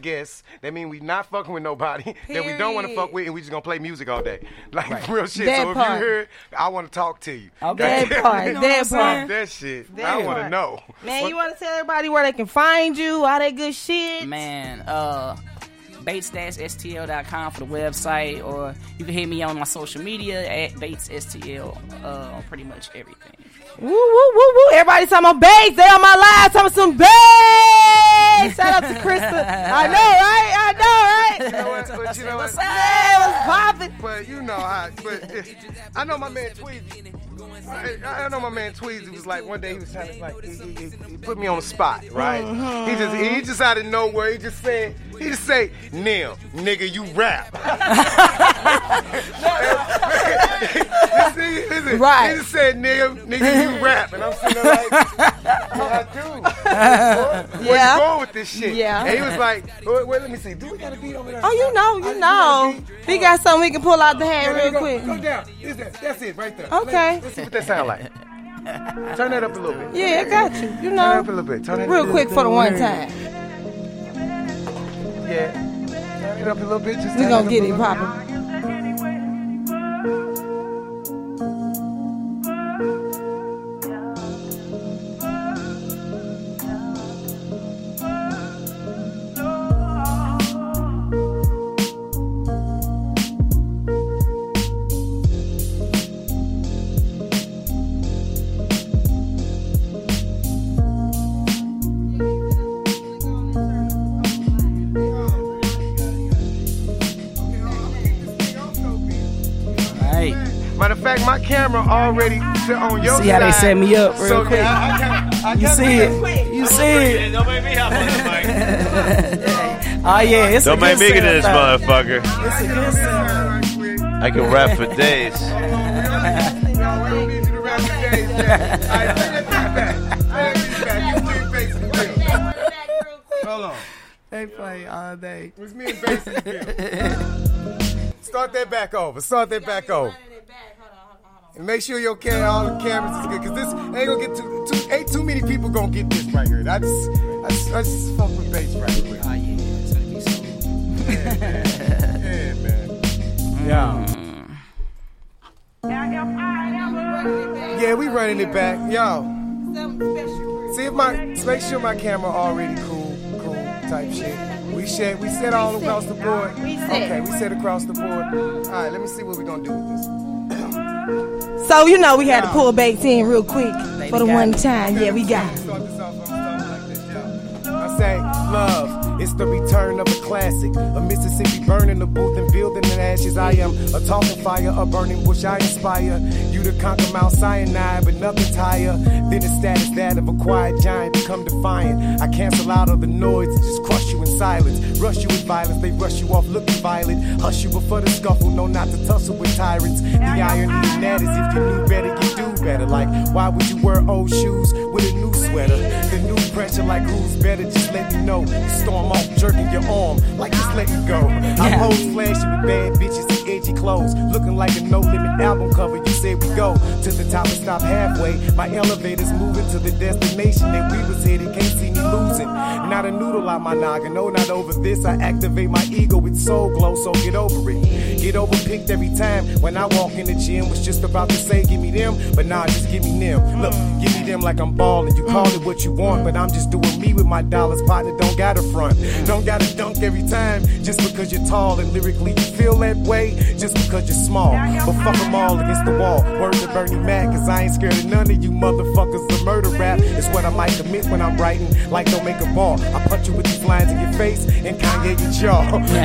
J: we don't
H: have a guest, that mean we not fucking with nobody that we don't want to fuck with, and we just gonna play music all day, like real shit.
I: That
H: so if you hear, it, I want to talk to you.
I: Okay. That part,
H: You know
I: that
H: what
I: part.
H: That shit.
I: That
H: I want to know.
I: Man,
H: What-
I: you want to tell everybody where they can find you, all that good shit?
N: Man, uh, bates-stl.com for the website, or you can hit me on my social media at batesstl uh, on pretty much everything.
I: Woo, woo, woo, woo. Everybody talking about bass. They on my live talking some bass. Shout out to Krista. I know, right? I know, right?
H: You know what? But you know what?
I: What's poppin'?
H: But you know how. But I know my man Tweezy. I, I know my man Tweezy was like one day he was trying to like he, he, he- he put me on the spot, right?
I: Mhm.
H: He just he just out of nowhere he just said he just say Nim, nigga, you rap. Nigga- listen,
I: Right.
H: He just said nigga, nigga, you rap, and I'm sitting there like, yeah, I do. Where
I: Yeah.
H: you going with this shit?
I: Yeah.
H: And he was like, wait, wait, let me see. Do we got a beat over there?
I: Oh, you know, you know. We got something we can pull out the hat real
H: go.
I: quick.
H: Go down. That's it right there.
I: Okay.
H: Let's, let's what that sound like. Turn that up a little bit.
I: Yeah, I got you. You
H: Turn it
I: know.
H: up a little bit. Turn it
I: Real quick for the one time.
H: Yeah. Turn it up a little bit. Just
I: We
H: turn
I: gonna get it poppin'.
H: Camera already on your
N: See how they set me up real
H: so,
N: quick.
H: Yeah, I, I kinda, I
N: You
H: kinda
N: see it. You see it.
E: Don't make me hop on the mic.
N: Oh yeah, it's
E: Don't
N: a
E: make
N: good
E: me get this
N: though.
E: motherfucker.
N: It's a good setup.
E: I can rap for days.
H: Hold on.
N: They play all day.
H: It's me and Bass in the building. Start that back over. Start that back over. And make sure your cam, all the cameras is good, cause this ain't gonna get too, too ain't too many people gonna get this right here. I just, I just, I just fuck with bass right quick.
N: Oh yeah, it's gonna be so.
H: Yeah, man. Yeah. Yeah, we running it back, yo. See if my, make sure my camera already cool, cool type shit. We said, we said all across the board. Okay, we said across the board. All right, let me see what we gonna do with this.
I: So you know we had to pull Bates in real quick for the one time. Yeah, we got it.
H: Start this off, I'm starting like this, yo. I say, love, it's the return of a classic. A Mississippi burning the booth and building in ashes. I am a talking fire, a burning bush. I inspire you to conquer Mount Sinai, but nothing's higher than the status that of a quiet giant become defiant. I cancel out all the noise and just crush you in silence. Rush you with violence, they rush you off looking violent. Hush you before the scuffle, know not to tussle with tyrants. The irony in that is if you knew better, you do better. Like, why would you wear old shoes with a new sweater? The pressure like who's better, just let me know. Storm off, jerking your arm, like just let me go. I'm hoes flashing with bad bitches and edgy clothes, looking like a no limit album cover. You said we go to the top and stop halfway. My elevator's moving to the destination that we was headed. Can't see me losing. Not a noodle out my noggin. No, not over this. I activate my ego with soul glow, so get over it. Get overpicked every time when I walk in the gym. Was just about to say, give me them, but nah, just give me them. Look, give me them like I'm balling. You call it what you want, but I'm just doing me with my dollars. Partner, don't got a front. Don't gotta dunk every time just because you're tall and lyrically you feel that way just because you're small. But fuck them all against the wall. Word to Bernie Mac, cause I ain't scared of none of you motherfuckers. The murder rap is what I might commit when I'm writing, like don't make a ball. I punch you with these lines in your face and Kanye your jaw.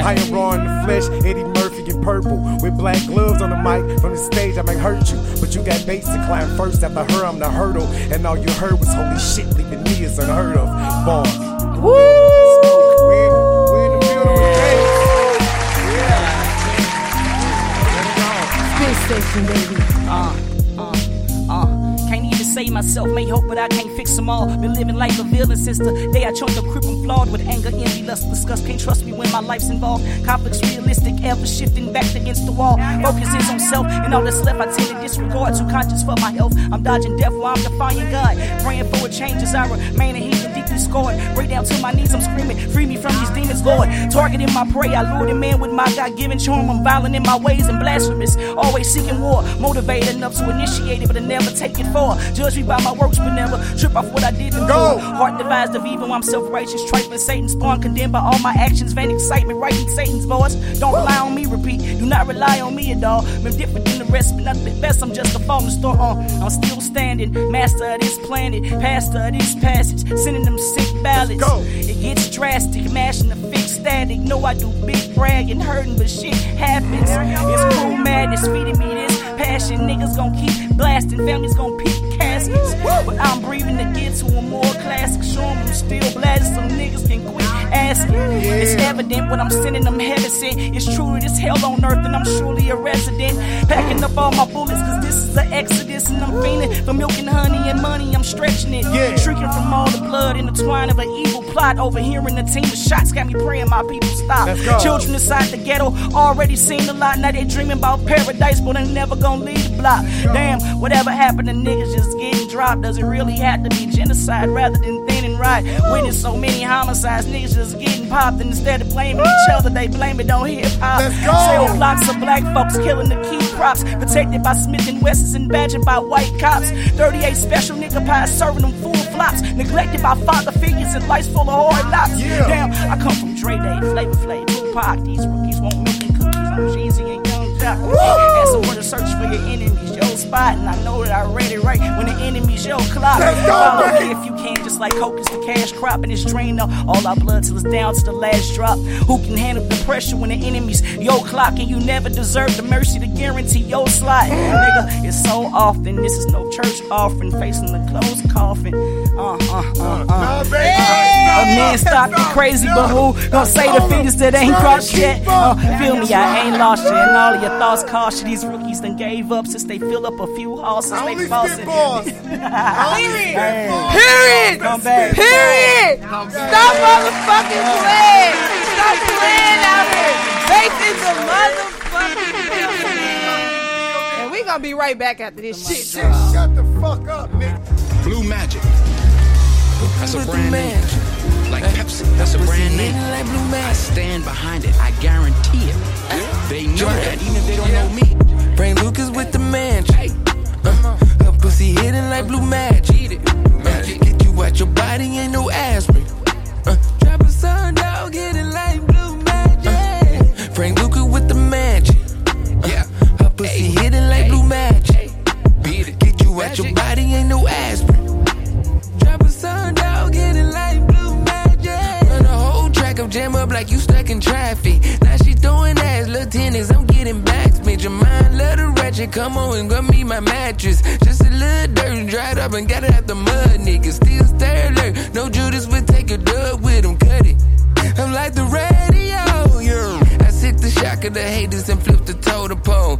H: I am raw in the flesh, Eddie Murphy in purple. With black gloves on the mic from the stage, I might hurt you. But you got base to climb first after her, I'm the hurdle. And all you heard was holy shit, leaving me is unheard of. Bars. Woo!
I: Spin station, baby.
N: Uh, uh, uh. Save myself, may hope, but I can't fix them all. Been living like a villain since the day I choked up, crippled, flawed with anger, envy, lust, disgust. Can't trust me when my life's involved. Conflicts realistic, ever shifting back against the wall. Focus is on self, and all that's left I tend to disregard. Too conscious for my health. I'm dodging death while I'm defying God. Praying for a change as I remain a heathen, deeply scarred. Break down to my knees, I'm screaming, free me from these demons, Lord. Targeting my prey, I lure the man with my God given charm. I'm violent in my ways and blasphemous. Always seeking war, motivated enough to initiate it, but I never take it far. Judge me by my works, but never trip off what I did to Go. Heart devised of evil, I'm self righteous, trifling Satan's spawn, condemned by all my actions, vain excitement, writing Satan's voice. Don't rely on me, repeat, do not rely on me at all. I'm different than the rest, but nothing at best, I'm just a falling star. Uh, I'm still standing, master of this planet, pastor of this passage, sending them sick ballads. It gets drastic, mashing the fix static. No, I do big bragging, hurting, but shit happens. It's cool madness, feeding me this passion. Niggas gon' keep blasting, families gon' pick But I'm breathing to get to a more classic. Show I'm still blasting, so niggas can quit asking. It's evident when I'm sending them heaven sent. It's true that it's hell on earth, and I'm surely a resident. Packing up all my bullets, cause this is an exodus, and I'm fiending for milk and honey and money. I'm stretching it, shrieking from all the blood in the twine of an evil plot. over here Overhearing the team of shots got me praying my people stop. Children inside the ghetto already seen a lot. Now they dreaming about paradise, but they never gonna leave the block. Damn, whatever happened to niggas just getting dropped? Does it really have to be genocide rather than thinning right? Winning so many homicides, niggas just getting popped. And instead of blaming each other, they blame it on hip hop. Sell blocks of black folks killing the key props. Protected by Smith and Wessons and badgered by white cops. 38 special nigga pies serving them full flops. Neglected by father figures and life's full of hard knocks.
H: Yeah.
N: Damn, I come from Dre Day, Flavor Flav, Tupac. These rookies milk and cookies. I'm Jeezy and Young Joc. And so where to search for your enemies, your spot. And I know that I read it right when the enemy's your clock. Follow me if you can, just like hope is the cash crop. And it's drained up all our blood till it's down to the last drop. Who can handle the pressure when the enemy's your clock? And you never deserve the mercy to guarantee your slot. Nigga, it's so often. This is no church offering, facing the closed coffin. Uh, uh, uh, uh. A man stopped crazy, but who gonna say the fetus that ain't crossed yet? Uh, feel me, I ain't lost yet. And all of your thoughts caution. These rookies done gave up since they fill up a few houses. They flossing.
I: Period.
N: Come back.
I: Period. Stop motherfucking playing. Stop playing out here. Faith is a motherfucking building. And we gonna be right back after this shit.
H: Shut the fuck up, nigga.
M: Blue Magic. That's a brand name. Like Pepsi, that's a brand name. I stand behind it. I guarantee it. They know that even if they don't know me.
A: Bring Lucas with the mansion. Uh, her pussy hidden like blue magic. Uh, get you out your body, ain't no aspirin. Uh, drop a sundown, get it like blue magic. Bring Luca with the mansion. Yeah, her pussy hidden like blue magic. Get you out your body, ain't no aspirin. Drop a sundown, get it like blue magic. Run a whole track of jam up like you stuck in traffic. Now she throwing ass, little tennis, I'm getting backspin. Your mind, come on and grab me my mattress. Just a little dirt, dried up and got it out the mud, nigga. Still stay alert, no Judas would take a dub with him, cut it. I'm like the radio, yeah. I sit the shock of the haters and flip the toe to pole.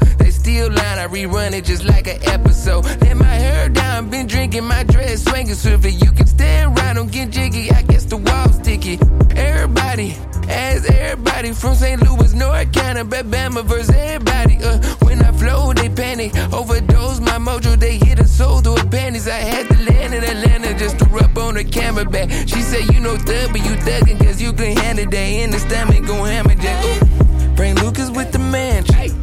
A: They line, I rerun it just like an episode. Let my hair down, been drinking my dress, swinging swiftly. You can stand around, don't get jiggy. I guess the wall's sticky. Everybody, ask everybody from St. Louis, North Carolina, Bama versus everybody. Uh, when I flow, they panic. Overdose my mojo, they hit a soul through her panties. I had to land in Atlanta just to rub on her camera back. She said, You know, thug, but you thuggin' cause you can handle that. In the stomach, gon' hammer jack. Ooh. Bring Lucas with the mansion. Her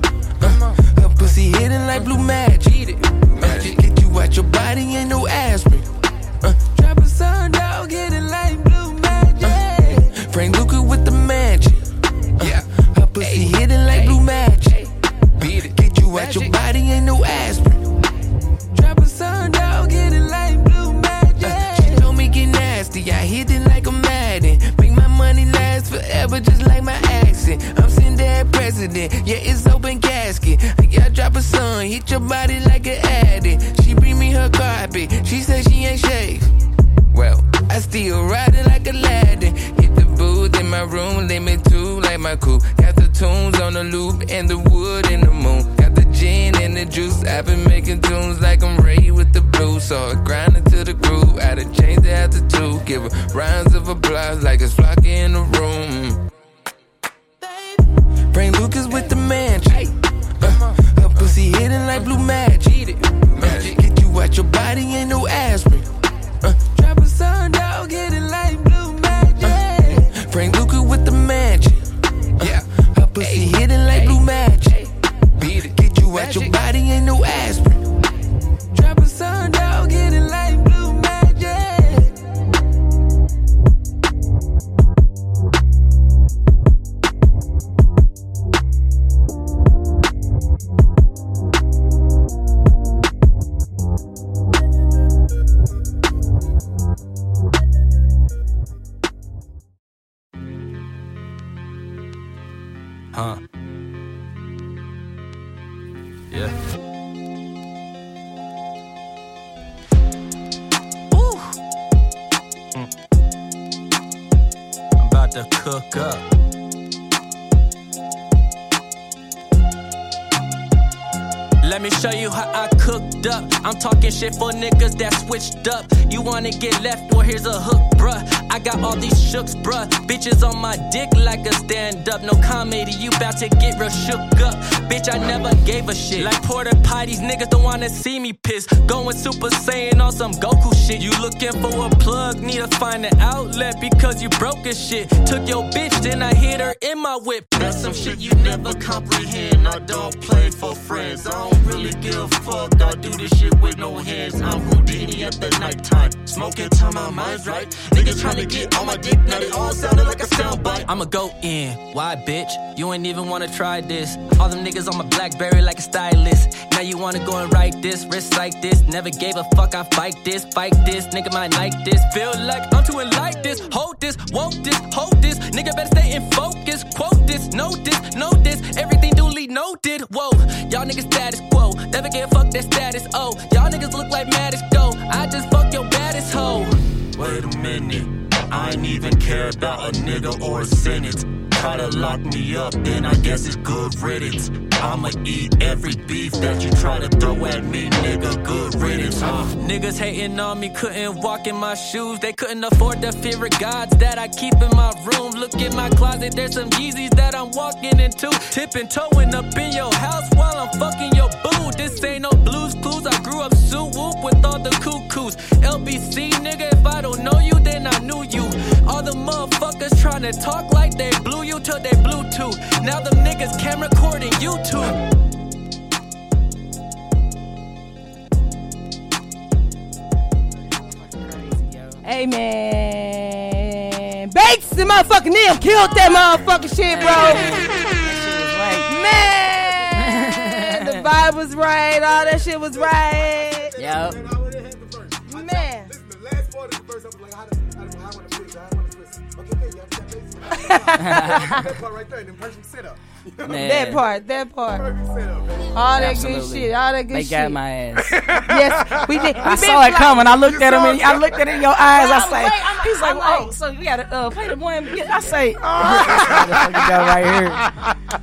A: pussy hidden like blue magic. Uh, get you out your body, ain't no aspirin. Uh, drop a sun dog, get it like blue magic. Uh, Frank Luca with the mansion. Yeah, her pussy hidden like blue magic. Beat it, get you out your body, ain't no aspirin. Drop a sun dog, get it like blue magic. Uh, she told me get nasty, I hit it like a Madden. Make my money last forever, just like my accent. I'm sitting there president, yeah, it's open casket. Drop a sun, hit your body like an addict. She bring me her carpet, she said she ain't shaved. Well, I still ride it like Aladdin. Hit the booth in my room, limit two like my coupe. Got the tunes on the loop and the wood in the moon. Got the gin and the juice. I've been making tunes like I'm Ray with the blues. So I grind it to the groove. I done changed the altitude. Give her rounds of applause like it's flocking your body, ain't no aspirin.
B: Shit for niggas that switched up. You wanna get left? Well, here's a hook, bruh. I got all these shooks, bruh. Bitches on my dick like a stand up. No comedy, you bout to get real shook up. Bitch, I never gave a shit. Like Porter Pie, these niggas don't wanna see me piss. Going Super Saiyan on some Goku shit. You looking for a plug, need to find an outlet because you broke as shit. Took your bitch, then I hit her in my whip.
C: That's some shit you never comprehend. I don't play for friends. I don't really give a fuck. I do this shit with no hands. I'm Houdini at the nighttime. Smoking till my mind's right. Niggas trying to get on my dick. Now they all sounding like a soundbite.
B: I'ma go in. Why, bitch? You ain't even wanna try this. All them niggas on my Blackberry like a stylist. Now you wanna go and write this, wrist like this. Never gave a fuck. I fight this, fight this. Nigga might like this. Feel like I'm too like this. Hold this, won't this, hold this. Nigga better stay in focus. Quote this, know this, know this. Everything duly noted. Whoa, y'all niggas status quo. Never give a fuck that status. Oh, y'all niggas look like maddest go. I just fuck your baddest hoe.
C: Wait a minute. I ain't even care about a nigga or a sentence. Try to lock me up, then I guess it's good riddance. I'ma eat every beef that you try to throw at me, nigga. Good riddance, huh?
B: Niggas hating on me, couldn't walk in my shoes. They couldn't afford the fear of gods that I keep in my room. Look in my closet, there's some Yeezys that I'm walking into. Tipping, toeing up in your house while I'm fucking your boo. This ain't no blues clues. I grew up suit whoop with all the cuckoos. LBC, nigga, if I don't know you, then I knew you. All the motherfuckers trying to talk like they blew you till they Bluetooth. Now them niggas camera recording YouTube.
I: Hey man, Bates the motherfucking Neil killed that motherfucking shit, bro. Man, the vibe was right, all that shit was right.
N: Yep.
O: That part right there, the perfect setup.
I: That part, that part. All that good shit, all that good
N: They
I: shit.
N: got my ass.
I: yes, we did. We
N: I
I: been
N: saw it coming. I looked at him and I looked at it in your eyes. I
I: I'm
N: say,
I: like, I'm-
N: he's like,
I: I'm like-
N: oh, so we gotta uh, play the one. I say, oh, this motherfucker right here.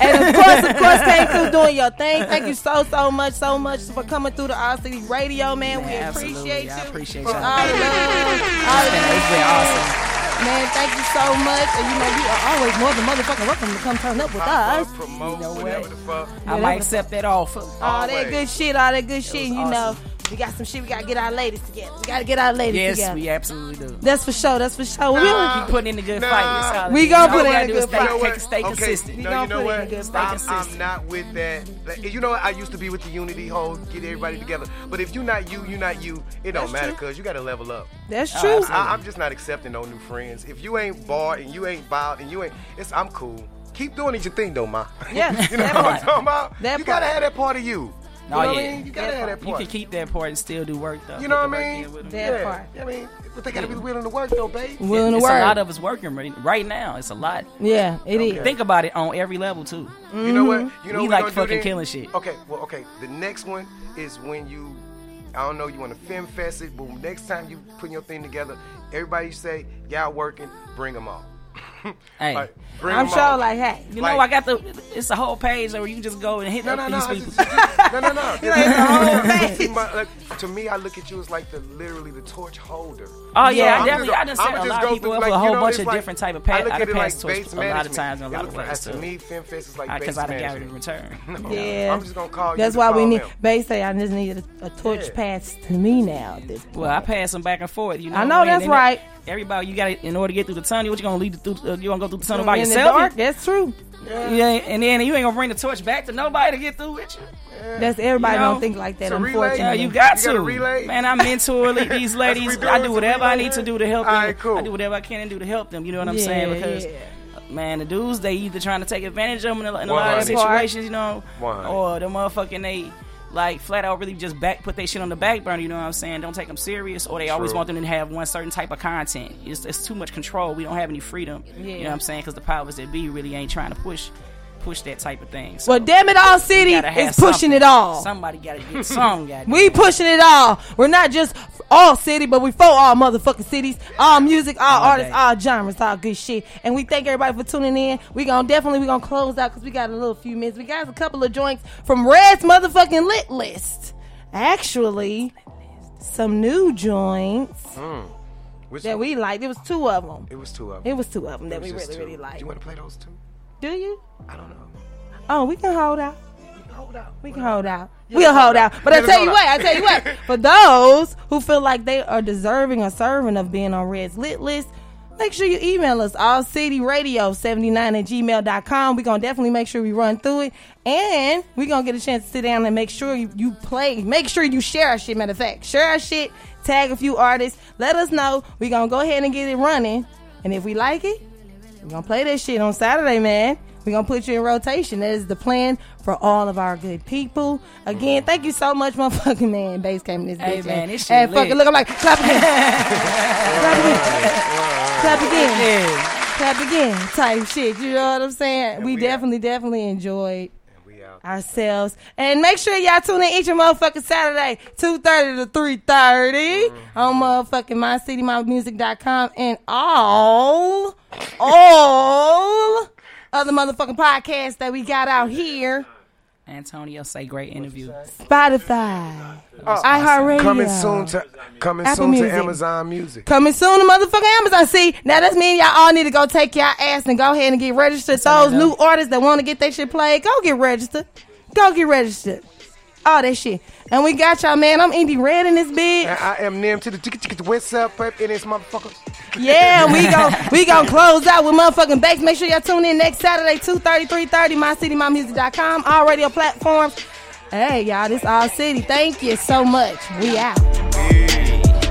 I: And of course, of course, came through doing your thing. Thank you so, so much, so much for coming through the All City Radio, man. we
N: absolutely.
I: appreciate
N: I
I: you.
N: appreciate
I: for
N: y'all.
I: all the love. All the
N: It's been awesome.
I: Man, thank you so much. And you know, you are always more than motherfucking welcome to come turn up with us.
H: Promote, whatever the fuck.
N: I might accept that offer.
I: All that good shit, all that good shit. You know, we got some shit. We gotta get our ladies together. We gotta get our ladies
N: Yes,
I: together.
N: Yes, we absolutely do.
I: That's for sure. That's for sure. We
N: Keep putting in the good fight. That's
I: We gonna
N: is.
I: put in
N: we
I: a good
N: stay,
I: fight.
N: stay
H: okay,
N: consistent.
H: No, you know what?
N: Stay
H: I'm. I'm not with that. Like, You know what? I used to be with the unity whole, get everybody together. But if you're not you, you're not you. It don't
I: That's
H: matter because you got to level up.
I: That's
H: I-
I: true.
H: I, am just not accepting no new friends. If you ain't barred and you ain't bowed and you ain't, it's I'm cool. Keep doing your thing though, ma.
I: Yeah,
H: you know
I: that
H: what I'm
I: part.
H: talking about?
I: That
H: you gotta have that part of you. You
N: Oh
H: know what
N: yeah,
H: I mean? You gotta have that part.
N: You can keep that part and still do work though.
H: You know what I mean?
N: in with 'em.
I: That
H: yeah.
I: part.
H: I mean, but they gotta be willing to work though, babe.
I: Willing to
N: it's
I: work.
N: a lot of us working right, right now. It's a lot.
I: Yeah, it is.
N: Think about it on every level too.
H: You know what?
I: Mm-hmm.
H: You know
N: we
H: what
N: like
H: gonna do
N: fucking killing shit.
H: Okay, well, okay. The next one is when you, I don't know, you want to film fest it, but next time you put your thing together, everybody say y'all working, bring them all.
N: Hey,
H: Like,
I: I'm sure, like, hey,
N: You know, I got the. It's a whole page where you can just go and hit
H: No,
N: up
H: no, no,
N: these people.
H: just- no, no, no.
I: You like whole
H: See, my- like, to me, I look at you as like the literally the torch holder.
N: Oh yeah,
H: I'm
N: I definitely.
H: just-
N: I done set a lot of people
H: through,
N: up
H: like,
N: with a
H: you
N: whole
H: know,
N: bunch of
H: like-
N: different type of
H: I
N: path.
H: look
N: I
H: at
N: done
H: it like
N: passed torch
H: base
N: a lot of times in a lot of
H: looks like-
N: ways
H: To me, film fest is like
N: Because
H: base
N: I done got it
H: management.
N: in return.
H: No,
I: Yeah.
H: I'm just gonna call you.
I: That's
H: to
I: why we need.
H: them.
I: Bay say I just needed a, a torch passed to me now. At this point.
N: Well, I pass them back and forth. You know,
I: I know that's right.
N: Everybody, you got to in order to get through the tunnel. What you gonna lead through? Uh, you gonna go through the tunnel by
I: in
N: yourself?
I: the dark. That's true.
N: Yeah, and then you ain't gonna bring the torch back to nobody to get through with you.
I: That's everybody
N: You know,
I: don't think like that.
H: it's relay.
I: Unfortunately,
N: Yeah, you got
H: You gotta relay?
N: Man, I mentor these ladies.
H: we
N: I do
H: some
N: whatever I need to do to help them.
H: All right, cool.
N: I do whatever I can and do to help them. You know what I'm
I: Yeah,
N: saying? Because
I: yeah.
N: Uh, man, the dudes they either trying to take advantage of them in a, in a lot of situations, you know,
H: One hundred.
N: or the motherfucking they like flat out really just back put their shit on the back burner. You know what I'm saying? Don't take them serious, or they always want them to have one certain type of content. It's, it's too much control. We don't have any freedom. You know what I'm saying? Because the powers that be really ain't trying to push push that type of thing. So
I: Well, damn it, all city is pushing
N: something.
I: it all.
N: Somebody got to get some.
I: We pushing it all. We're not just all city, but we for all motherfucking cities, all music, all,
N: All
I: artists,
N: day.
I: all genres, all good shit. And we thank everybody for tuning in. We gonna definitely we gonna close out because we got a little few minutes. We got a couple of joints from Red's motherfucking lit list. Actually, some new joints mm.
H: Which
I: that we liked. It was two of them.
H: It was two of them.
I: It was two of them that we really
H: two.
I: really liked.
H: Do you want to play those two?
I: Do you?
H: I don't know.
I: Oh, we can hold out.
H: Hold out.
I: We can hold out.
H: Yeah,
I: we'll hold out. But I tell you what. I tell you what. For those who feel like they are deserving or serving of being on Red's Lit List, make sure you email us allcityradio79 at gmail.com. We're going to definitely make sure we run through it. And we're going to get a chance to sit down and make sure you, you play. Make sure you share our shit, matter of fact. Share our shit. Tag a few artists. Let us know. We're going to go ahead and get it running. And if we like it, we're gonna play that shit on Saturday, man. We're gonna put you in rotation. That is the plan for all of our good people. Again, thank you so much, motherfucking man. Bass came in this
N: Hey,
I: bitch.
N: man,
I: and-
N: this shit
I: and fucking look, I'm like, clap again. clap again. clap again. Clap again. Type shit. You know what I'm saying? we, definitely, definitely enjoyed ourselves. And make sure y'all tune in each and motherfucking Saturday, 2.30 to 3.30 on motherfucking mycitymymusic.com and all, all other motherfucking podcasts that we got out here.
N: Antonio say great interview.
I: Spotify, oh, iHeartRadio.
H: Coming soon to coming
I: Apple
H: soon
I: Music.
H: to Amazon Music.
I: Coming soon to motherfucking Amazon. See, now that's mean y'all all need to go take y'all ass and go ahead and get registered. Those new artists that want to get their shit played, go get registered. Go get registered. All that shit. And we got y'all, man. I'm Indie Red in this bitch.
H: And I am Nim to the ticket ticket what's up up in this motherfucker.
I: Yeah, we gon' we gon' close out with motherfucking bass. Make sure y'all tune in next Saturday, 2.30, 3.30, mycitymymusic.com, all radio platforms. Hey, y'all, this All City. Thank you so much. We out.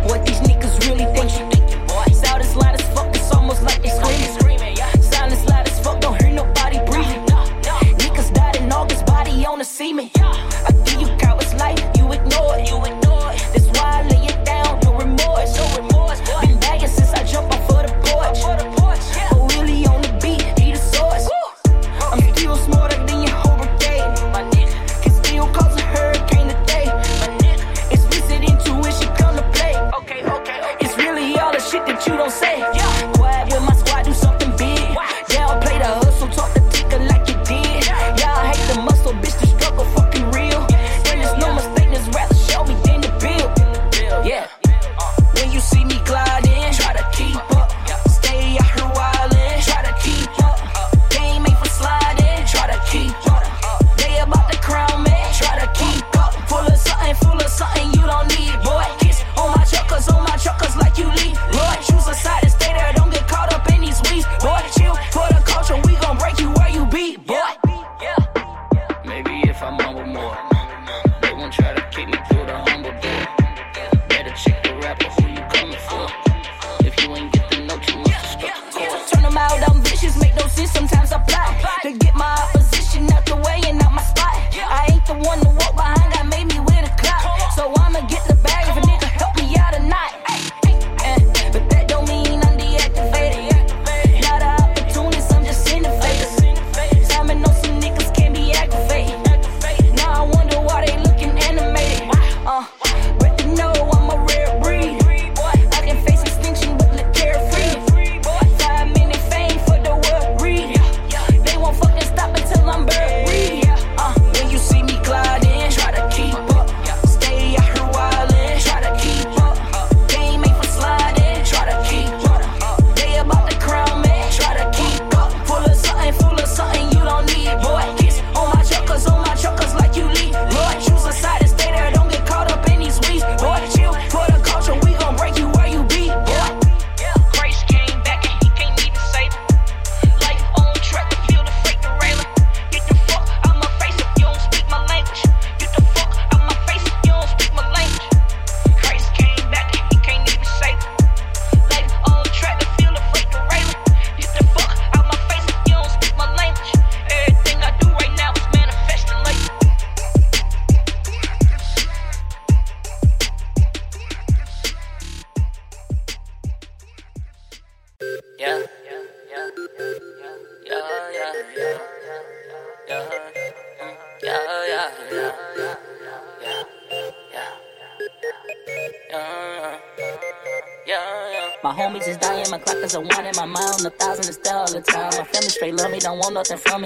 J: What these niggas really think?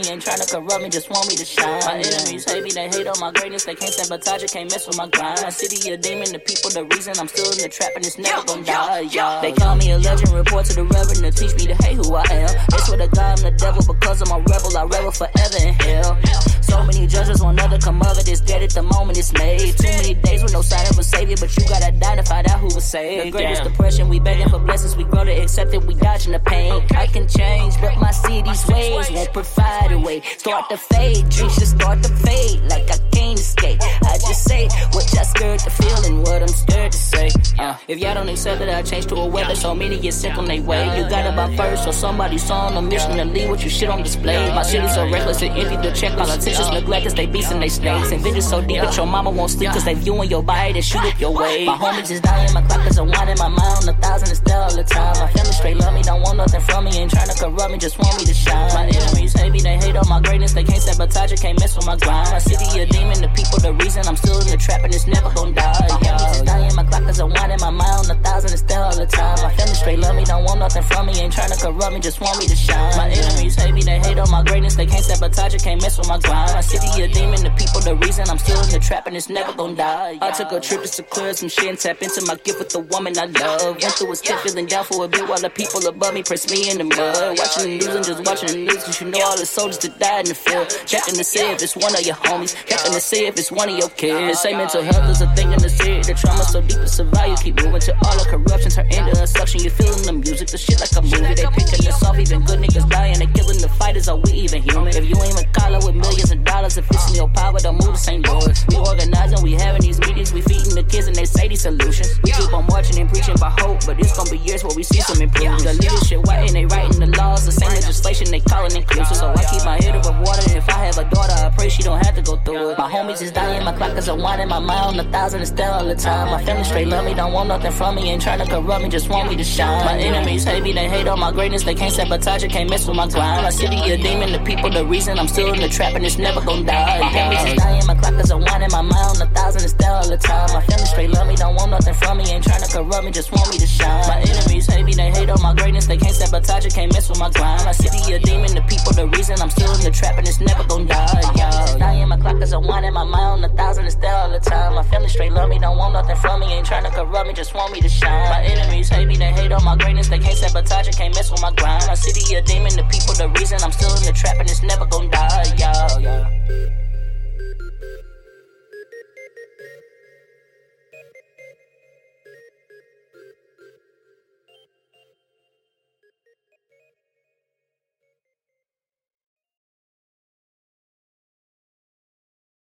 J: Me, ain't tryna corrupt me, just want me to shine. My enemies hate me, they hate on my greatness, they can't sabotage it, can't mess with my grind. My city a demon, the people the reason I'm still in the trap and it's never gonna die. Yeah. They call me a legend, report to the reverend to teach me to hate who I am. They swear to God I'm the devil because I'm a rebel, I rebel forever in hell. So many judges want another come of it, it's dead at the moment it's made. Too many days with no sign of a savior, but you gotta die to find out who was saved. The greatest depression, we begging for blessings, we grow to accept it, we dodging the pain. I can change, but my city's ways won't provide a way. Start to fade, dreams just start to fade, like I can't escape. I just say what y'all scared to feel and what I'm scared to say. Uh, if y'all don't accept it, I change to a weather, so many get sick on their way. You gotta buy first, or somebody's on a mission to leave what you shit on display. My city's so reckless, it empty to check politicians neglect us, they beasts and they snakes. And vengeance so deep that your mama won't sleep, cause they viewing your body and shoot up your way. My homies is dying, my clock is a one in my mind, a thousand is still all the time. My family straight love me, don't want nothing from me, ain't tryna corrupt me, just want me to shine. My enemies hate me, they hate all my greatness, they can't sabotage it, can't mess with my grind. My city a demon, the people the reason I'm still in the trap and it's never gonna die. My homies is dying, my clock is a one in my mind, a thousand is still all the time. My straight love me, don't want nothing from me, ain't tryna corrupt me, just want me to shine. My enemies hate me, they hate on my greatness, they can't sabotage it, can't mess with my grind. My city a demon, the people the reason I'm still in the trap and it's never gonna die. I took a trip to clear some shit and tap into my gift with the woman I love. Went through a step, feeling down for a bit while the people above me press me in the mud. Watching the news and just watching the news, cause you know all the soldiers that died in the field. Checking to see if it's one of your homies, checking to see if it's one of your kids. Say mental health is a thing in the city. The trauma so deep to survive, you keep moving to all the corruption, turn into a suction. You feeling the music, the shit like a movie. They picking us off, even good niggas dying, they killing the fighters. Are we even human? If you ain't McCullough with millions of dollars, if it's in your power, don't move the same doors. We organizing, we having these meetings, we feeding the kids and they say these solutions. We keep on marching and preaching by hope, but it's gonna be years where we see some improvement. The leadership and they writing the laws, the same legislation they calling inclusive. So I keep my head above water. And if I have a daughter, I pray she don't have to go through it. My homies is dying, my clock is in my mind, a thousand is still all the time. My family straight love me, don't want nothing from me, ain't trying to corrupt me, just want me to shine. My enemies hate me, they hate on my greatness, they can't sabotage it, can't mess with my grind. My city a demon, the people the reason I'm still in the trap and it's never gonna die. My homies is dying, my clock is a one in my mind, on a thousand is still all the time. My family straight love me, don't want nothing from me, ain't trying to corrupt me, just want me to shine. My enemies hate me, they hate on my greatness, they can't sabotage it, can't mess with my grind. My city a demon, the people the reason I'm still in the trap and it's never gonna die. Yeah. Dying, my clock is a one in my mind, on a thousand is still all the time. My family straight love me, don't want nothing from me, ain't trying to corrupt me, just want me to shine. My enemies hate me, they hate all my greatness. They can't sabotage it, can't mess with my grind. My city a demon, the people the reason I'm still in the trap and it's never gonna die. Yeah, yeah.